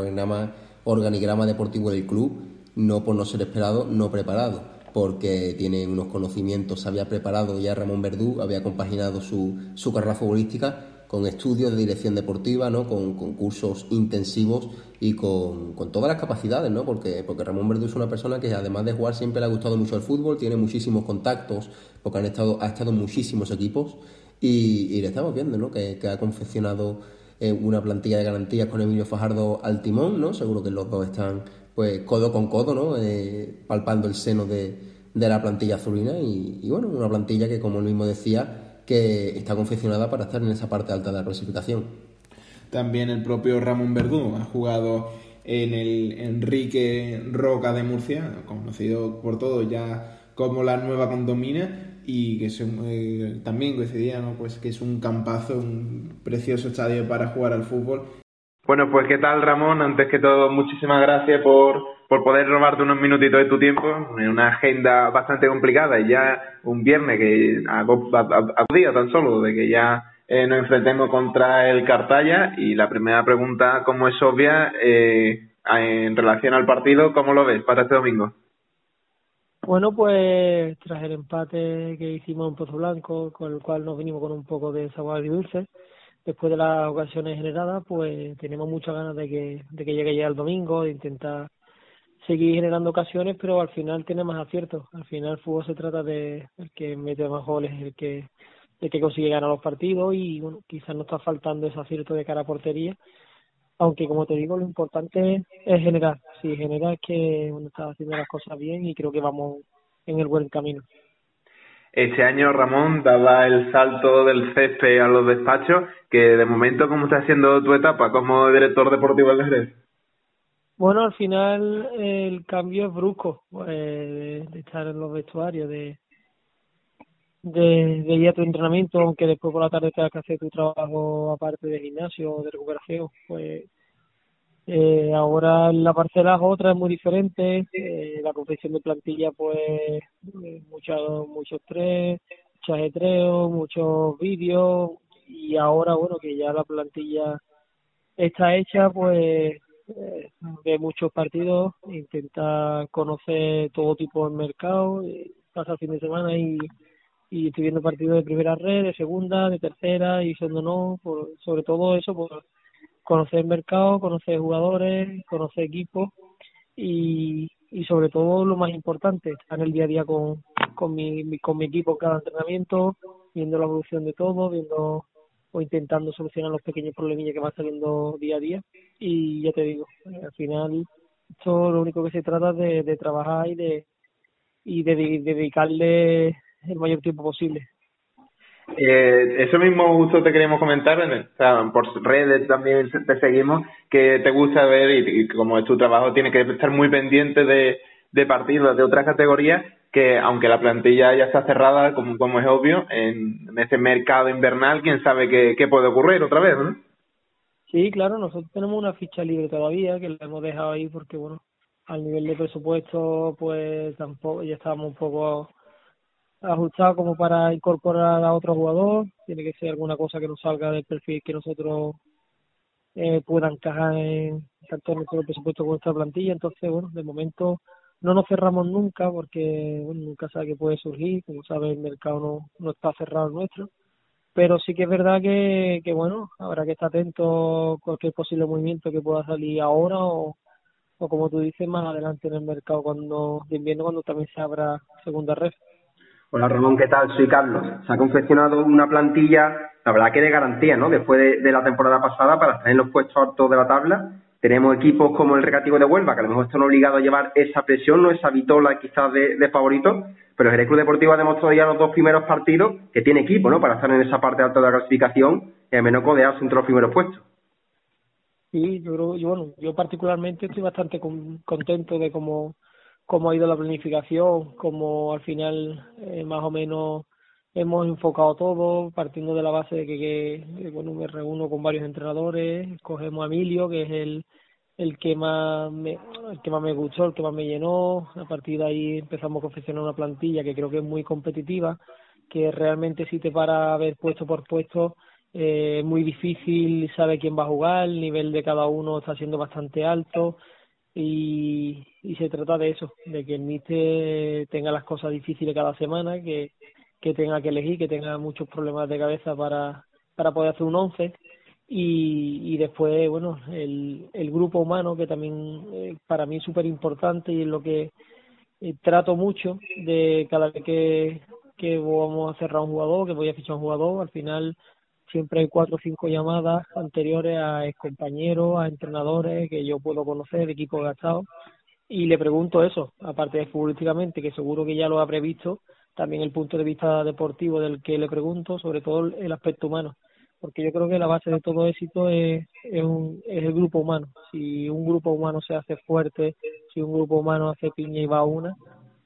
organigrama, deportivo del club, no por no ser esperado, no preparado, porque tiene unos conocimientos, había preparado ya Ramón Verdú, había compaginado su, su carrera futbolística con estudios de dirección deportiva, ¿no? con, cursos intensivos y con, con, todas las capacidades, ¿no? porque, porque Ramón Verdú es una persona que además de jugar siempre le ha gustado mucho el fútbol, tiene muchísimos contactos, porque han estado, ha estado en muchísimos equipos y, le estamos viendo, ¿no? Que, ha confeccionado eh, una plantilla de garantías con Emilio Fajardo al timón, ¿no? Seguro que los dos están, pues, codo con codo, ¿no? Eh, palpando el seno de, de la plantilla azulina y, bueno, una plantilla que como él mismo decía, que está confeccionada para estar en esa parte alta de la clasificación. También el propio Ramón Verdú ha jugado en el Enrique Roca de Murcia, conocido por todos ya como la nueva condomina, y que eh, también coincidía, ¿no? Pues que es un campazo, un precioso estadio para jugar al fútbol. Bueno, pues qué tal Ramón, antes que todo muchísimas gracias por, por poder robarte unos minutitos de tu tiempo en una agenda bastante complicada y ya un viernes que a, a, día tan solo de que ya eh, nos enfrentemos contra el Cartaya y la primera pregunta, como es obvia, eh, en relación al partido, ¿cómo lo ves para este domingo? Bueno, pues tras el empate que hicimos en Pozo Blanco, con el cual nos vinimos con un poco de sabor dulce, después de las ocasiones generadas, pues tenemos muchas ganas de que, de que llegue ya el domingo, de intentar seguir generando ocasiones, pero al final tiene más aciertos. Al final el fútbol se trata de el que mete más goles, el que de que consigue ganar los partidos y bueno, quizás no está faltando ese acierto de cara a portería, aunque como te digo, lo importante es generar, sí, generar que uno está haciendo las cosas bien y creo que vamos en el buen camino. Este año, Ramón, daba el salto del césped a los despachos, que de momento, ¿cómo está haciendo tu etapa como director deportivo del Jerez? Bueno, al final el cambio es brusco, eh, de estar en los vestuarios, de, de, de ir a tu entrenamiento, aunque después por la tarde tengas que hacer tu trabajo aparte de gimnasio o de recuperación, pues eh, ahora la parcela es otra, es muy diferente, eh, la confección de plantilla pues eh, mucho, mucho estrés, mucho ajetreo, muchos vídeos y ahora bueno que ya la plantilla está hecha pues eh, de muchos partidos, intenta conocer todo tipo de mercado, eh, pasa el fin de semana y y estoy viendo partidos de primera red, de segunda, de tercera y siendo no, por, sobre todo eso, por conocer el mercado, conocer jugadores, conocer equipos y, y sobre todo lo más importante, estar en el día a día con, con, mi, con mi equipo cada entrenamiento, viendo la evolución de todo, viendo o intentando solucionar los pequeños problemillas que van saliendo día a día. Y ya te digo, al final esto lo único que se trata de, de trabajar y de y de dedicarle el mayor tiempo posible. Eh, eso mismo justo te queríamos comentar, o por redes también te seguimos, que te gusta ver y, como es tu trabajo, tiene que estar muy pendiente de, de partidos de otras categorías que aunque la plantilla ya está cerrada, como, como es obvio, en, en ese mercado invernal, quién sabe qué, qué puede ocurrir otra vez, ¿no? Sí, claro, nosotros tenemos una ficha libre todavía que la hemos dejado ahí porque, bueno, al nivel de presupuesto, pues tampoco, ya estábamos un poco ajustado como para incorporar a otro jugador, tiene que ser alguna cosa que nos salga del perfil que nosotros eh, puedan encajar en tanto en nuestro presupuesto como nuestra plantilla, entonces bueno, de momento no nos cerramos nunca porque bueno, nunca sabe que puede surgir, como sabe el mercado no, no está cerrado nuestro, pero sí que es verdad que, que bueno, habrá que estar atento a cualquier posible movimiento que pueda salir ahora o, o como tú dices más adelante en el mercado cuando de invierno cuando también se abra segunda red. Hola Ramón, ¿qué tal? Soy Carlos. Se ha confeccionado una plantilla, la verdad que de garantía, ¿no? Después de, la temporada pasada para estar en los puestos altos de la tabla. Tenemos equipos como el Recativo de Huelva, que a lo mejor están obligados a llevar esa presión, no esa vitola quizás de, de favorito, pero el Club Deportivo ha demostrado ya los dos primeros partidos que tiene equipo, ¿no? Para estar en esa parte alta de la clasificación y al menos codearse entre los primeros puestos. Sí, yo creo, yo, bueno, yo particularmente estoy bastante contento de cómo cómo ha ido la planificación, cómo al final eh, más o menos hemos enfocado todo partiendo de la base de que, que, bueno me reúno con varios entrenadores cogemos a Emilio que es el el que más me el que más me gustó el que más me llenó. A partir de ahí empezamos a confeccionar una plantilla que creo que es muy competitiva que realmente si te para a ver puesto por puesto eh, es muy difícil saber quién va a jugar el nivel de cada uno está siendo bastante alto y, y se trata de eso, de que el míster tenga las cosas difíciles cada semana, que, que tenga que elegir, que tenga muchos problemas de cabeza para, para poder hacer un once. Y, y después, bueno, el, el grupo humano que también eh, para mí es súper importante y es lo que eh, trato mucho de cada vez que, que vamos a cerrar un jugador, que voy a fichar un jugador, al final siempre hay cuatro o cinco llamadas anteriores a compañeros, a entrenadores que yo puedo conocer, equipos gastados, y le pregunto eso, aparte de futbolísticamente, que seguro que ya lo ha previsto, también el punto de vista deportivo del que le pregunto, sobre todo el aspecto humano, porque yo creo que la base de todo éxito es, es, un, es el grupo humano. Si un grupo humano se hace fuerte, si un grupo humano hace piña y va a una,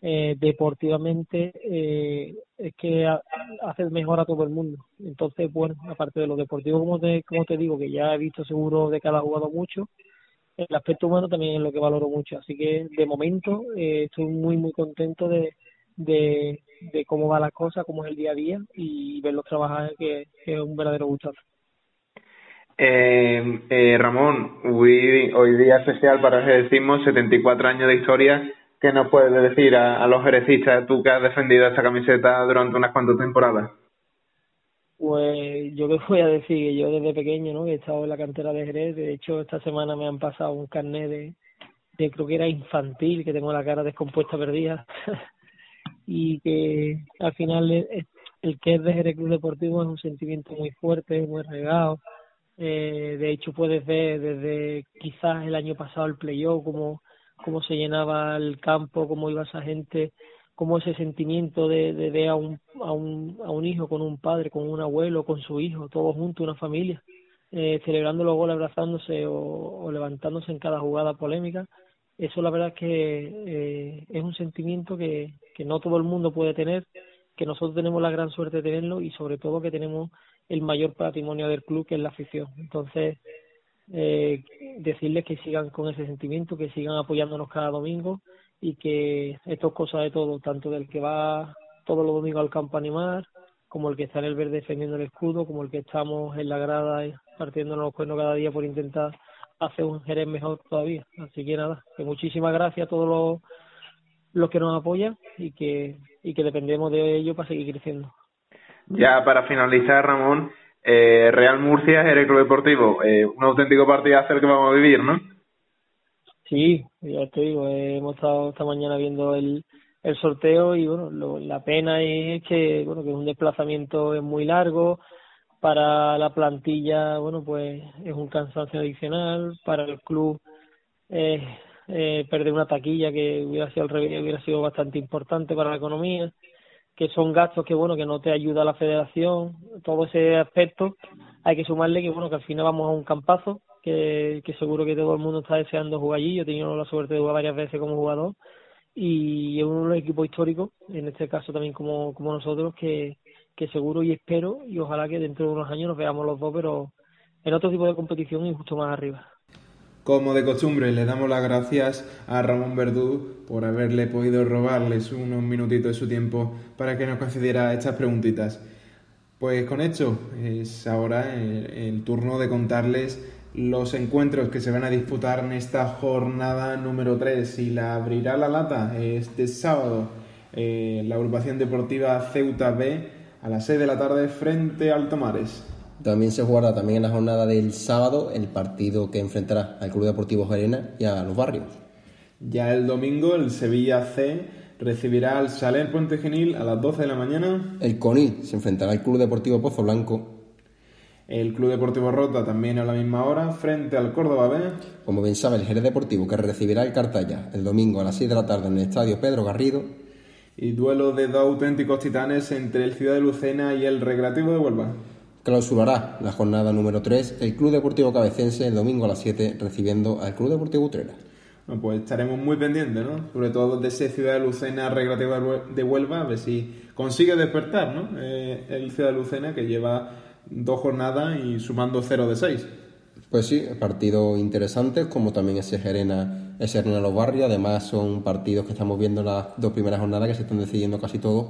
eh, deportivamente eh, es que hace mejor a todo el mundo. Entonces, bueno, aparte de lo deportivo, como te, como te digo, que ya he visto seguro de que ha jugado mucho, el aspecto humano también es lo que valoro mucho. Así que de momento eh, estoy muy, muy contento de, de, cómo va la cosa, cómo es el día a día y verlos trabajar, que, es un verdadero gustazo. Eh, eh, Ramón, hoy, hoy día especial para decimos 74 años de historia. ¿Qué nos puedes decir a, los jerecistas, tú que has defendido esta camiseta durante unas cuantas temporadas? Pues yo qué voy a decir, yo desde pequeño, ¿no? he estado en la cantera de Jerez, de hecho esta semana me han pasado un carnet de, de creo que era infantil, que tengo la cara descompuesta perdida, y que al final el, que es de Jerez Club Deportivo es un sentimiento muy fuerte, muy regado, eh, de hecho puedes ver desde quizás el año pasado el playoff, cómo, cómo se llenaba el campo, cómo iba esa gente como ese sentimiento de, de ver a un, a, un, a un hijo con un padre, con un abuelo, con su hijo, todos juntos, una familia, eh, celebrando los goles, abrazándose o, levantándose en cada jugada polémica. Eso la verdad es que eh, es un sentimiento que, que no todo el mundo puede tener, que nosotros tenemos la gran suerte de tenerlo y sobre todo que tenemos el mayor patrimonio del club que es la afición. Entonces, eh, decirles que sigan con ese sentimiento, que sigan apoyándonos cada domingo y que esto es cosa de todo, tanto del que va todos los domingos al campo a animar, como el que está en el verde defendiendo el escudo, como el que estamos en la grada partiéndonos los cuernos cada día por intentar hacer un Jerez mejor todavía. Así que nada, que muchísimas gracias a todos los, los que nos apoyan y que, y que dependemos de ellos para seguir creciendo. Ya para finalizar, Ramón, eh, Real Murcia, Jerez Club Deportivo, eh, un auténtico partidazo el que vamos a vivir, ¿no? Sí, ya te digo, hemos estado esta mañana viendo el, el sorteo y bueno, lo, la pena es que bueno que un desplazamiento es muy largo. Para la plantilla, bueno pues es un cansancio adicional. Para el club eh, eh, perder una taquilla que hubiera sido hubiera sido bastante importante para la economía que son gastos que bueno que no te ayuda la federación todo ese aspecto hay que sumarle que bueno que al final vamos a un campazo que, que seguro que todo el mundo está deseando jugar allí. Yo he tenido la suerte de jugar varias veces como jugador y es un equipo histórico, en este caso también como, como nosotros, que, que seguro y espero y ojalá que dentro de unos años nos veamos los dos, pero en otro tipo de competición y justo más arriba. Como de costumbre, le damos las gracias a Ramón Verdú por haberle podido robarles unos minutitos de su tiempo para que nos concediera estas preguntitas. Pues con esto es ahora el turno de contarles los encuentros que se van a disputar en esta jornada número 3 y la abrirá la lata este sábado eh, la agrupación deportiva Ceuta B a las 6 de la tarde frente al Tomares. También se jugará también en la jornada del sábado el partido que enfrentará al Club Deportivo Gerena y a los barrios. Ya el domingo el Sevilla C recibirá al Saler Puente Genil a las 12 de la mañana. El Conil se enfrentará al Club Deportivo Pozo Blanco el Club Deportivo Rota también a la misma hora, frente al Córdoba B. Como bien sabe el Jerez Deportivo, que recibirá el Cartaya el domingo a las 6 de la tarde en el Estadio Pedro Garrido. Y duelo de dos auténticos titanes entre el Ciudad de Lucena y el Recreativo de Huelva. Clausurará la jornada número 3 el Club Deportivo Cabecense el domingo a las 7 recibiendo al Club Deportivo Utrera. Bueno, pues estaremos muy pendientes, ¿no? Sobre todo de ese Ciudad de Lucena Recreativo de Huelva, a ver si consigue despertar, ¿no? Eh, el Ciudad de Lucena que lleva dos jornadas y sumando 0 de 6. Pues sí, partidos interesantes, como también ese Gerena, ese Gerena Los Barrios. Además, son partidos que estamos viendo en las dos primeras jornadas que se están decidiendo casi todos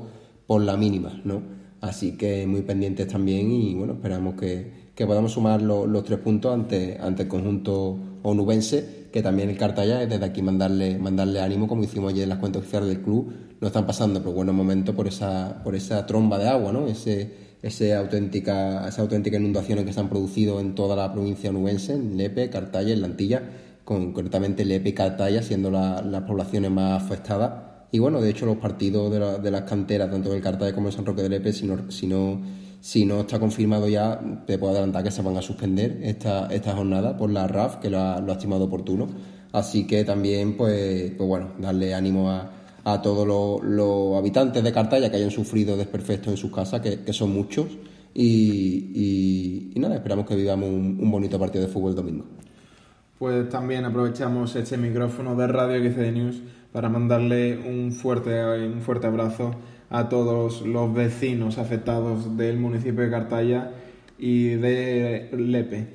por la mínima, ¿no? Así que muy pendientes también y bueno, esperamos que, que podamos sumar los tres puntos ante, ante el conjunto onubense, que también el Cartaya es desde aquí mandarle, mandarle ánimo, como hicimos ayer en las cuentas oficiales del club, no están pasando por buenos momentos por esa, por esa tromba de agua, ¿no? Ese, esa auténtica, esa auténtica inundaciones que se han producido en toda la provincia onubense, en Lepe, Cartaya, en Lantilla, concretamente Lepe y Cartaya siendo las poblaciones más afectadas. Y bueno, de hecho los partidos de, las canteras, tanto del Cartaya como de San Roque de Lepe, si no, si no, si no está confirmado ya, te puedo adelantar que se van a suspender esta, esta jornada por la RAF, que lo ha, lo ha estimado oportuno. Así que también, pues, pues bueno, darle ánimo a, a todos los, habitantes de Cartaya que hayan sufrido desperfectos en sus casas, que, son muchos. Y, nada, esperamos que vivamos un, bonito partido de fútbol el domingo. Pues también aprovechamos este micrófono de Radio XC News para mandarle un fuerte, un fuerte abrazo a todos los vecinos afectados del municipio de Cartaya y de Lepe.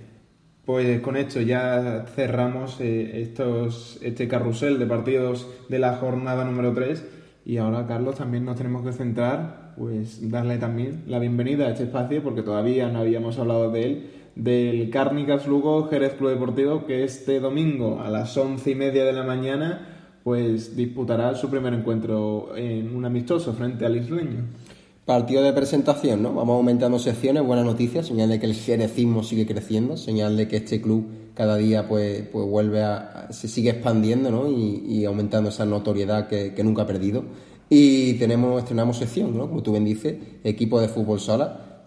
Pues con esto ya cerramos eh, estos, este carrusel de partidos de la jornada número 3 y ahora Carlos también nos tenemos que centrar, pues darle también la bienvenida a este espacio porque todavía no habíamos hablado de él, del Cárnicas Lugo Jerez Club Deportivo que este domingo a las once y media de la mañana pues disputará su primer encuentro en un amistoso frente al isleño. Partido de presentación, ¿no? Vamos aumentando secciones, buena noticia, señal de que el jerecismo sigue creciendo, señal de que este club cada día pues, pues vuelve a, se sigue expandiendo, ¿no? Y, aumentando esa notoriedad que, nunca ha perdido. Y tenemos, estrenamos sección, ¿no? Como tú bien dices, equipo de fútbol sala.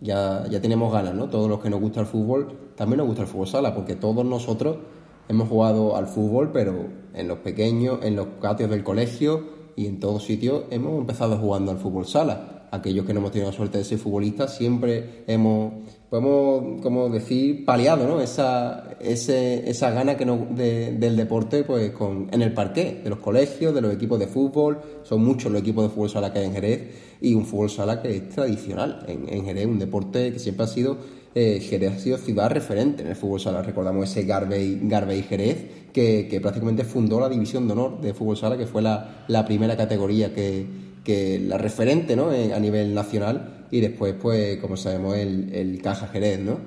Ya, ya tenemos ganas, ¿no? Todos los que nos gusta el fútbol, también nos gusta el fútbol sala, porque todos nosotros hemos jugado al fútbol, pero en los pequeños, en los patios del colegio y en todos sitios hemos empezado jugando al fútbol sala. Aquellos que no hemos tenido la suerte de ser futbolistas, siempre hemos, podemos, como decir, paliado, ¿no? Esa, ese, esa gana que no, del deporte, pues, con, en el parque, de los colegios, de los equipos de fútbol, son muchos los equipos de fútbol sala que hay en Jerez, y un fútbol sala que es tradicional. En, en Jerez, un deporte que siempre ha sido, eh, Jerez ha sido ciudad referente en el fútbol sala, recordamos ese Garbey, Garbey Jerez, que, que prácticamente fundó la división de honor de fútbol sala, que fue la, la primera categoría que que la referente ¿no? a nivel nacional y después, pues, como sabemos, el, el Caja Jerez, ¿no?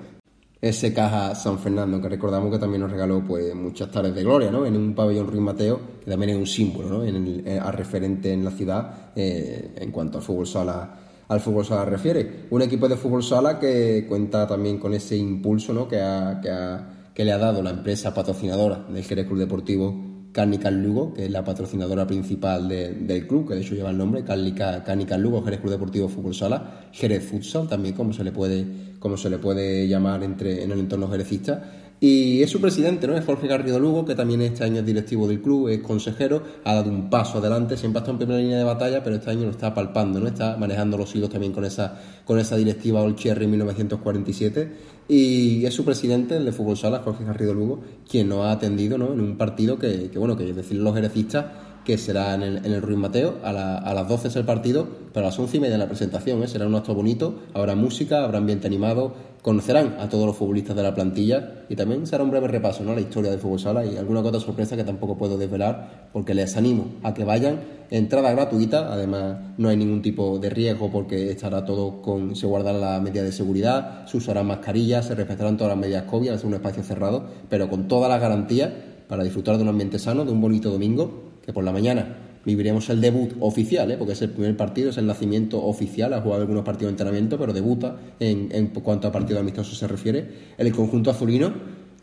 Ese Caja San Fernando, que recordamos que también nos regaló pues, muchas tardes de gloria, ¿no? En un pabellón Ruiz Mateo, que también es un símbolo, ¿no? En el, a referente en la ciudad eh, en cuanto al fútbol sala al fútbol sala refiere. Un equipo de fútbol sala que cuenta también con ese impulso ¿no? que, le ha dado la empresa patrocinadora del Jerez Club Deportivo Cárnica Lugo, que es la patrocinadora principal del club, que de hecho lleva el nombre, Cárnica Lugo, Jerez Club Deportivo Fútbol Sala, Jerez Futsal también, como se le puede, como se le puede llamar entre, en el entorno jerecista. Y es su presidente, ¿no? Es Jorge Garrido Lugo, que también este año es directivo del club, es consejero, ha dado un paso adelante, siempre ha estado en primera línea de batalla, pero este año lo está palpando, ¿no? Está manejando los hilos también con esa, con esa directiva All Cherry 1947 y es su presidente, el de Fútbol Sala, Jorge Garrido Lugo, quien nos ha atendido ¿no? en un partido que, que bueno, que es decir los jerecistas, que será en el, en Ruiz Mateo, a, a, las 12 es el partido, pero a las 11 y media la presentación, ¿eh? será un acto bonito, habrá música, habrá ambiente animado, conocerán a todos los futbolistas de la plantilla y también será un breve repaso ¿no? la historia del fútbol sala y alguna otra sorpresa que tampoco puedo desvelar porque les animo a que vayan. Entrada gratuita, además no hay ningún tipo de riesgo porque estará todo con, se guardará la medida de seguridad, se usarán mascarillas, se respetarán todas las medidas COVID, ser un espacio cerrado, pero con todas las garantías para disfrutar de un ambiente sano, de un bonito domingo, que por la mañana viviremos el debut oficial, ¿eh? porque es el primer partido, es el nacimiento oficial, ha jugado algunos partidos de entrenamiento, pero debuta en, en cuanto a partido amistoso se refiere. El conjunto azulino,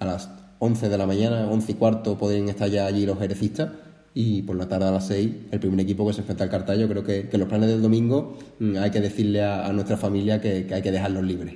a las 11 de la mañana, 11 y cuarto, podrían estar ya allí los jerecistas, y por la tarde a las 6, el primer equipo que se enfrenta al Cartallo. Creo que, que los planes del domingo mm, hay que decirle a, nuestra familia que, hay que dejarlos libres.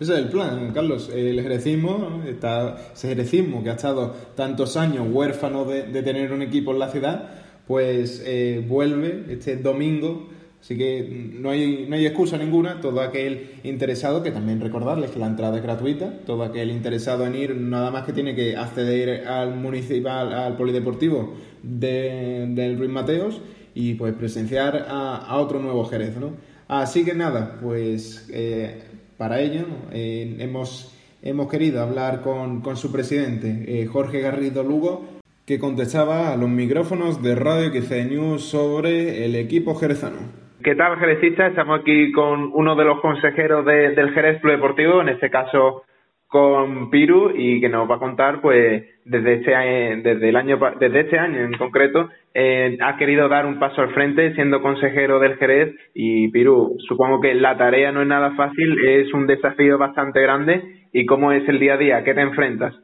Ese es el plan, Carlos. El jerecismo, está, ese jerecismo que ha estado tantos años huérfano de, de tener un equipo en la ciudad, pues eh, vuelve este domingo. Así que no hay, no hay excusa ninguna. Todo aquel interesado, que también recordarles que la entrada es gratuita, todo aquel interesado en ir, nada más que tiene que acceder al municipal, al polideportivo del Ruiz Mateos y pues presenciar a, otro nuevo Jerez. ¿no? Así que nada, pues eh, para ello eh, hemos, hemos querido hablar con, su presidente, Jorge Garrido Lugo, que contestaba a los micrófonos de Radio XC News sobre el equipo jerezano. ¿Qué tal, jerecista? Estamos aquí con uno de los consejeros del Jerez Club Deportivo, en este caso con Piru, y que nos va a contar, pues, desde este desde el año, desde este año en concreto, eh, ha querido dar un paso al frente siendo consejero del Jerez. Y Piru, supongo que la tarea no es nada fácil, es un desafío bastante grande. ¿Y cómo es el día a día? ¿Qué te enfrentas?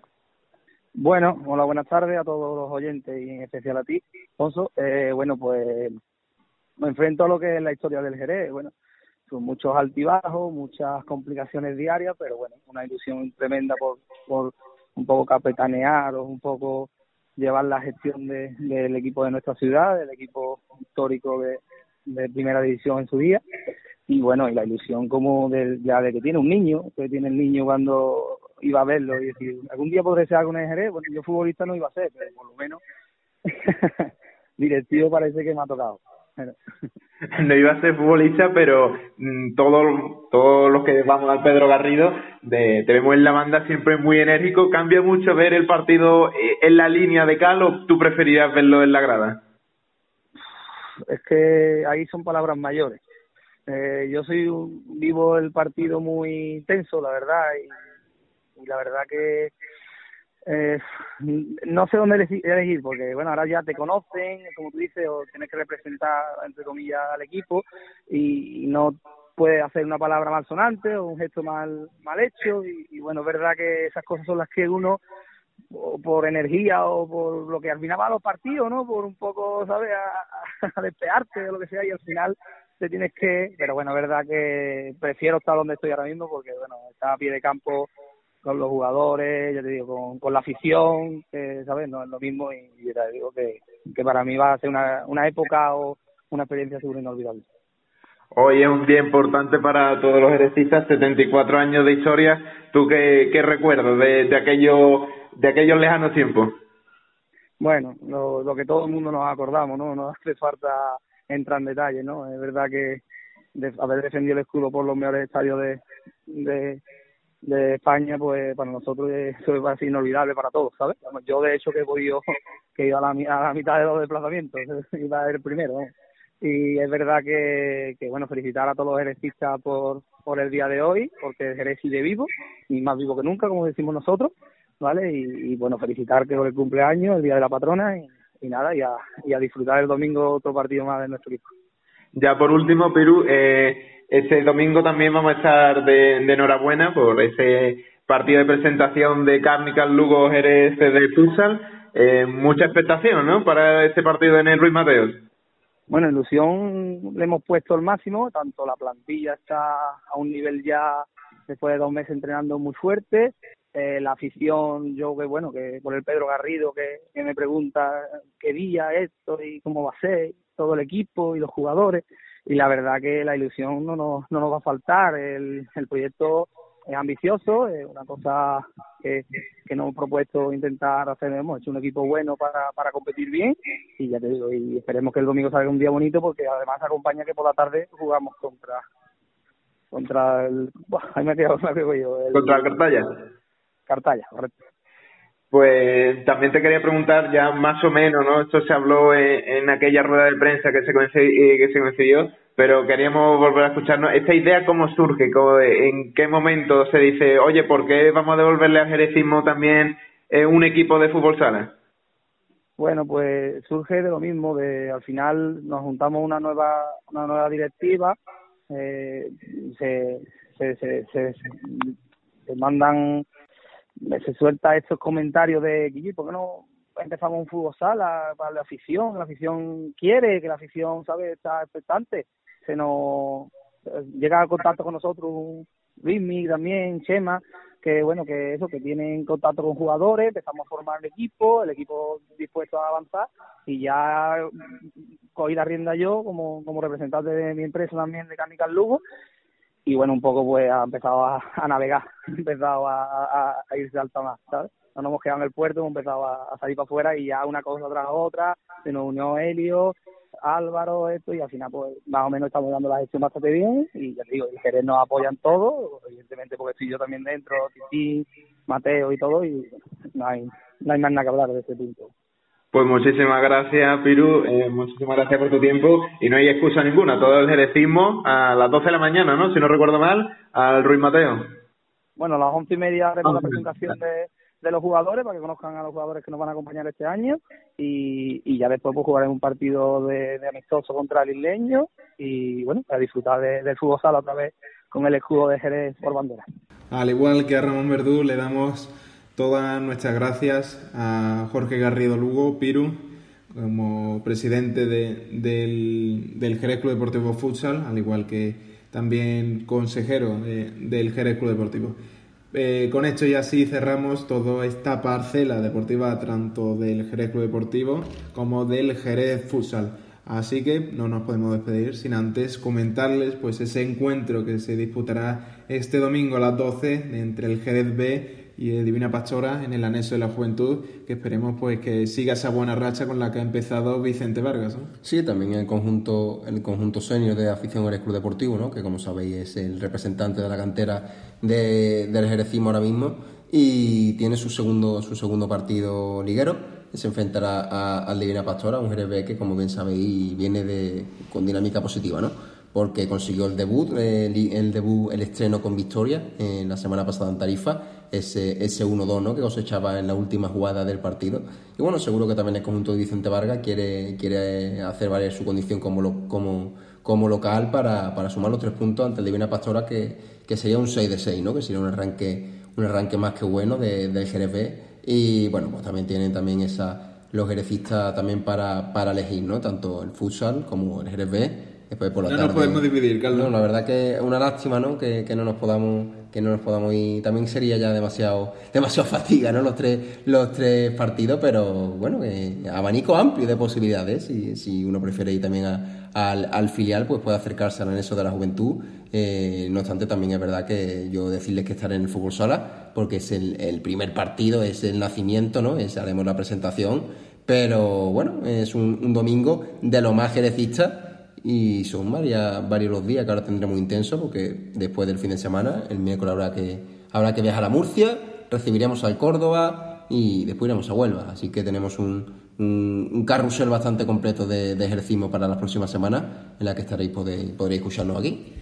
Bueno, hola, buenas tardes a todos los oyentes y en especial a ti, Alfonso. Eh, bueno, pues me enfrento a lo que es la historia del Jerez. Bueno, son muchos altibajos, muchas complicaciones diarias, pero bueno, una ilusión tremenda por, por un poco capetanear o un poco llevar la gestión de, del equipo de nuestra ciudad, del equipo histórico de, primera división en su día y bueno, y la ilusión como de, ya de que tiene un niño, que tiene el niño cuando iba a verlo y decir, algún día podré ser algo en bueno, yo futbolista no iba a ser, pero por lo menos directivo parece que me ha tocado. no iba a ser futbolista, pero mm, todos todos los que vamos al Pedro Garrido, de, te vemos en la banda siempre muy enérgico. ¿Cambia mucho ver el partido eh, en la línea de cal o tú preferirías verlo en la grada? Es que ahí son palabras mayores. Eh, yo soy vivo el partido muy intenso, la verdad, y, y la verdad que eh, no sé dónde elegir, porque bueno, ahora ya te conocen, como tú dices, o tienes que representar, entre comillas, al equipo y, no puedes hacer una palabra malsonante o un gesto mal, mal hecho y, bueno, es verdad que esas cosas son las que uno por energía o por lo que al final va los partidos, ¿no? Por un poco, ¿sabes? A, a o lo que sea y al final te tienes que, pero bueno, es verdad que prefiero estar donde estoy ahora mismo porque bueno, está a pie de campo con los jugadores, ya te digo, con, la afición, que, ¿sabes? No es lo mismo y, y te digo que, que para mí va a ser una, una época o una experiencia seguro inolvidable. Hoy es un día importante para todos los ejercistas, 74 años de historia. ¿Tú qué, qué recuerdas de, de, aquello, de aquellos lejanos tiempos? Bueno, lo, lo que todo el mundo nos acordamos, ¿no? No hace falta entrar en detalle, ¿no? Es verdad que de haber defendido el escudo por los mejores estadios de, de, de España, pues para nosotros eso va a ser inolvidable para todos, ¿sabes? Yo de hecho que he podido, que he ido a la, mitad de los desplazamientos, iba a ser el primero. Y es verdad que, bueno, felicitar a todos los jerecistas por, por el día de hoy, porque Jerez sigue vivo, y más vivo que nunca, como decimos nosotros, ¿vale? Y, bueno, felicitar que por el cumpleaños, el día de la patrona, y, y nada, y a, y a disfrutar el domingo otro partido más de nuestro equipo. Ya por último, Perú, eh, ese domingo también vamos a estar de, enhorabuena por ese partido de presentación de Carnical Lugo Jerez de futsal. Eh, mucha expectación, ¿no? Para este partido en el Ruiz Mateos. Bueno, ilusión le hemos puesto el máximo, tanto la plantilla está a un nivel ya después de dos meses entrenando muy fuerte, eh, la afición, yo que bueno, que por el Pedro Garrido que me pregunta qué día esto y cómo va a ser, todo el equipo y los jugadores, y la verdad que la ilusión no nos, no nos va a faltar. El, el proyecto es ambicioso, es una cosa que, que nos hemos propuesto intentar hacer. Hemos hecho un equipo bueno para, para competir bien y ya te digo, y esperemos que el domingo salga un día bonito porque además acompaña que por la tarde jugamos contra contra el. Ahí me he quedado, me yo. El, contra el Cartaya. Cartaya, correcto. Pues también te quería preguntar ya más o menos, ¿no? Esto se habló en, en aquella rueda de prensa que se, eh, que se coincidió, pero queríamos volver a escucharnos. ¿Esta idea cómo surge? ¿Cómo, ¿En qué momento se dice, oye, ¿por qué vamos a devolverle al jerecismo también eh, un equipo de fútbol sala? Bueno, pues surge de lo mismo, de al final nos juntamos una nueva una nueva directiva, eh, se, se, se, se mandan se suelta estos comentarios de Guille, ¿por qué no empezamos un fútbol sala para la afición? La afición quiere, que la afición, ¿sabe? Está expectante. Se nos llega a contacto con nosotros Luismi también, Chema, que bueno, que eso, que tienen contacto con jugadores, empezamos a formar el equipo, el equipo dispuesto a avanzar y ya cogí la rienda yo como, como representante de mi empresa también de Canical Lugo y bueno, un poco pues ha empezado a, navegar, ha empezado a, irse alta más, ¿sabes? No nos hemos quedado en el puerto, hemos empezado a, salir para afuera y ya una cosa tras otra, se nos unió Helio, Álvaro, esto, y al final pues más o menos estamos dando la gestión bastante bien y ya te digo, el Jerez nos apoyan todos, evidentemente porque estoy yo también dentro, Titi, Mateo y todo, y no hay, no hay más nada que hablar de este punto. Pues muchísimas gracias, Piru. Eh, muchísimas gracias por tu tiempo. Y no hay excusa ninguna. Todo el jerecismo a las 12 de la mañana, ¿no? Si no recuerdo mal, al Ruiz Mateo. Bueno, a las once y media haremos la presentación de, de los jugadores para que conozcan a los jugadores que nos van a acompañar este año. Y, y ya después pues jugaremos un partido de, de amistoso contra el isleño. Y bueno, para disfrutar de, del fútbol sala otra vez con el escudo de Jerez por bandera. Al igual que a Ramón Verdú, le damos todas nuestras gracias a Jorge Garrido Lugo, Piru, como presidente de, del, del Jerez Club Deportivo Futsal, al igual que también consejero de, del Jerez Club Deportivo. Eh, con esto ya sí cerramos toda esta parcela deportiva tanto del Jerez Club Deportivo como del Jerez Futsal. Así que no nos podemos despedir sin antes comentarles pues ese encuentro que se disputará este domingo a las 12 entre el Jerez B y el Divina Pastora en el anexo de la juventud, que esperemos pues que siga esa buena racha con la que ha empezado Vicente Vargas. Sí, también el conjunto, el conjunto senior de afición del Club Deportivo, ¿no? que como sabéis es el representante de la cantera de, del Jerecismo ahora mismo y tiene su segundo, su segundo partido liguero se enfrentará al Divina Pastora, un Jerez que, como bien sabéis, viene de, con dinámica positiva, ¿no? Porque consiguió el debut, el, debut, el estreno con victoria en la semana pasada en Tarifa, ese, ese 1-2 ¿no? que cosechaba en la última jugada del partido. Y bueno, seguro que también el conjunto de Vicente Vargas quiere, quiere hacer valer su condición como, como, como local para, para, sumar los tres puntos ante el Divina Pastora, que, que sería un 6 de 6, ¿no? que sería un arranque, un arranque más que bueno de, del Jerez y bueno, pues también tienen también esa los jerecistas también para, para elegir, ¿no? Tanto el futsal como el Jerez. Después por la no tarde. nos podemos dividir, Carlos. No, la verdad que es una lástima, ¿no? Que, que, no nos podamos que no nos podamos ir. También sería ya demasiado demasiado fatiga, ¿no? Los tres los tres partidos, pero bueno, abanico amplio de posibilidades. Y si uno prefiere ir también al, al, filial, pues puede acercarse al anexo de la juventud eh, no obstante, también es verdad que yo decirles que estaré en el fútbol sala, porque es el, primer partido, es el nacimiento, ¿no? Es, haremos la presentación, pero bueno, es un, domingo de lo más jerecista y son varias, varios los días que ahora tendremos intenso, porque después del fin de semana, el miércoles habrá que, habrá que viajar a Murcia, recibiremos al Córdoba y después iremos a Huelva, así que tenemos un, un, carrusel bastante completo de, de, para las próximas semanas, en la que estaréis podréis, podréis escucharnos aquí.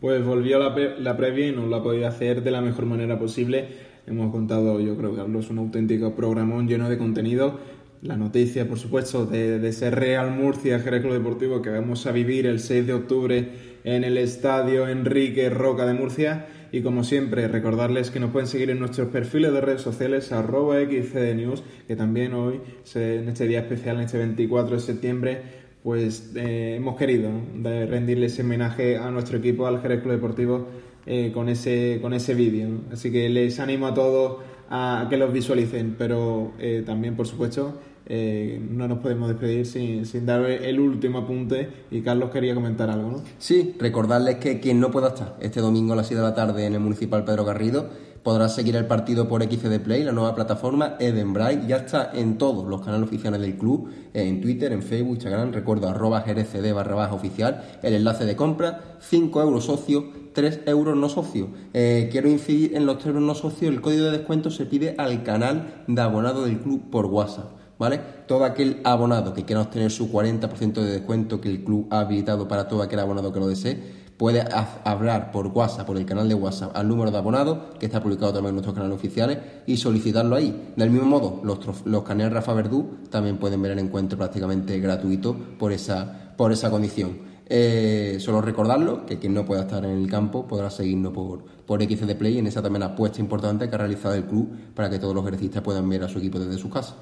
Pues volvió la, la previa y nos la podido hacer de la mejor manera posible. Hemos contado, yo creo es un auténtico programón lleno de contenido. La noticia, por supuesto, de, de ese Real Murcia Jerez Deportivo que vamos a vivir el 6 de octubre en el Estadio Enrique Roca de Murcia. Y como siempre, recordarles que nos pueden seguir en nuestros perfiles de redes sociales, arroba XCDNews, que también hoy, en este día especial, en este 24 de septiembre, pues eh, hemos querido rendirle ese homenaje a nuestro equipo, al Jerez Club Deportivo, eh, con ese, con ese vídeo. Así que les animo a todos a que los visualicen, pero eh, también, por supuesto, no nos podemos despedir sin, sin, dar el último apunte y Carlos quería comentar algo, ¿no? Sí, recordarles que quien no pueda estar este domingo a las 7 de la tarde en el Municipal Pedro Garrido Podrás seguir el partido por XD Play, la nueva plataforma Edenbright. Ya está en todos los canales oficiales del club, en Twitter, en Facebook, Instagram. Recuerdo arroba grcd barra baja oficial. El enlace de compra, 5 euros socio, 3 euros no socio. Eh, quiero incidir en los 3 euros no socio. El código de descuento se pide al canal de abonado del club por WhatsApp. ¿Vale? Todo aquel abonado que quiera obtener su 40% de descuento que el club ha habilitado para todo aquel abonado que lo desee, puede hablar por WhatsApp, por el canal de WhatsApp, al número de abonados, que está publicado también en nuestros canales oficiales, y solicitarlo ahí. Del mismo modo, los, los canales Rafa Verdú también pueden ver el encuentro prácticamente gratuito por esa, por esa condición. Eh, solo recordarlo, que quien no pueda estar en el campo podrá seguirnos por, por XCD Play en esa también apuesta importante que ha realizado el club para que todos los ejercistas puedan ver a su equipo desde su casa.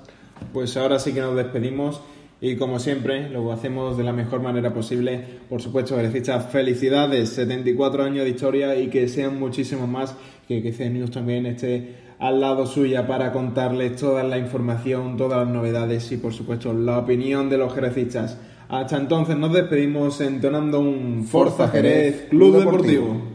Pues ahora sí que nos despedimos y como siempre, lo hacemos de la mejor manera posible. Por supuesto, Berecistas, felicidades, 74 años de historia y que sean muchísimos más, que, que News también esté al lado suya para contarles toda la información, todas las novedades y por supuesto la opinión de los jerecistas. Hasta entonces nos despedimos entonando un Forza Jerez Club Deportivo.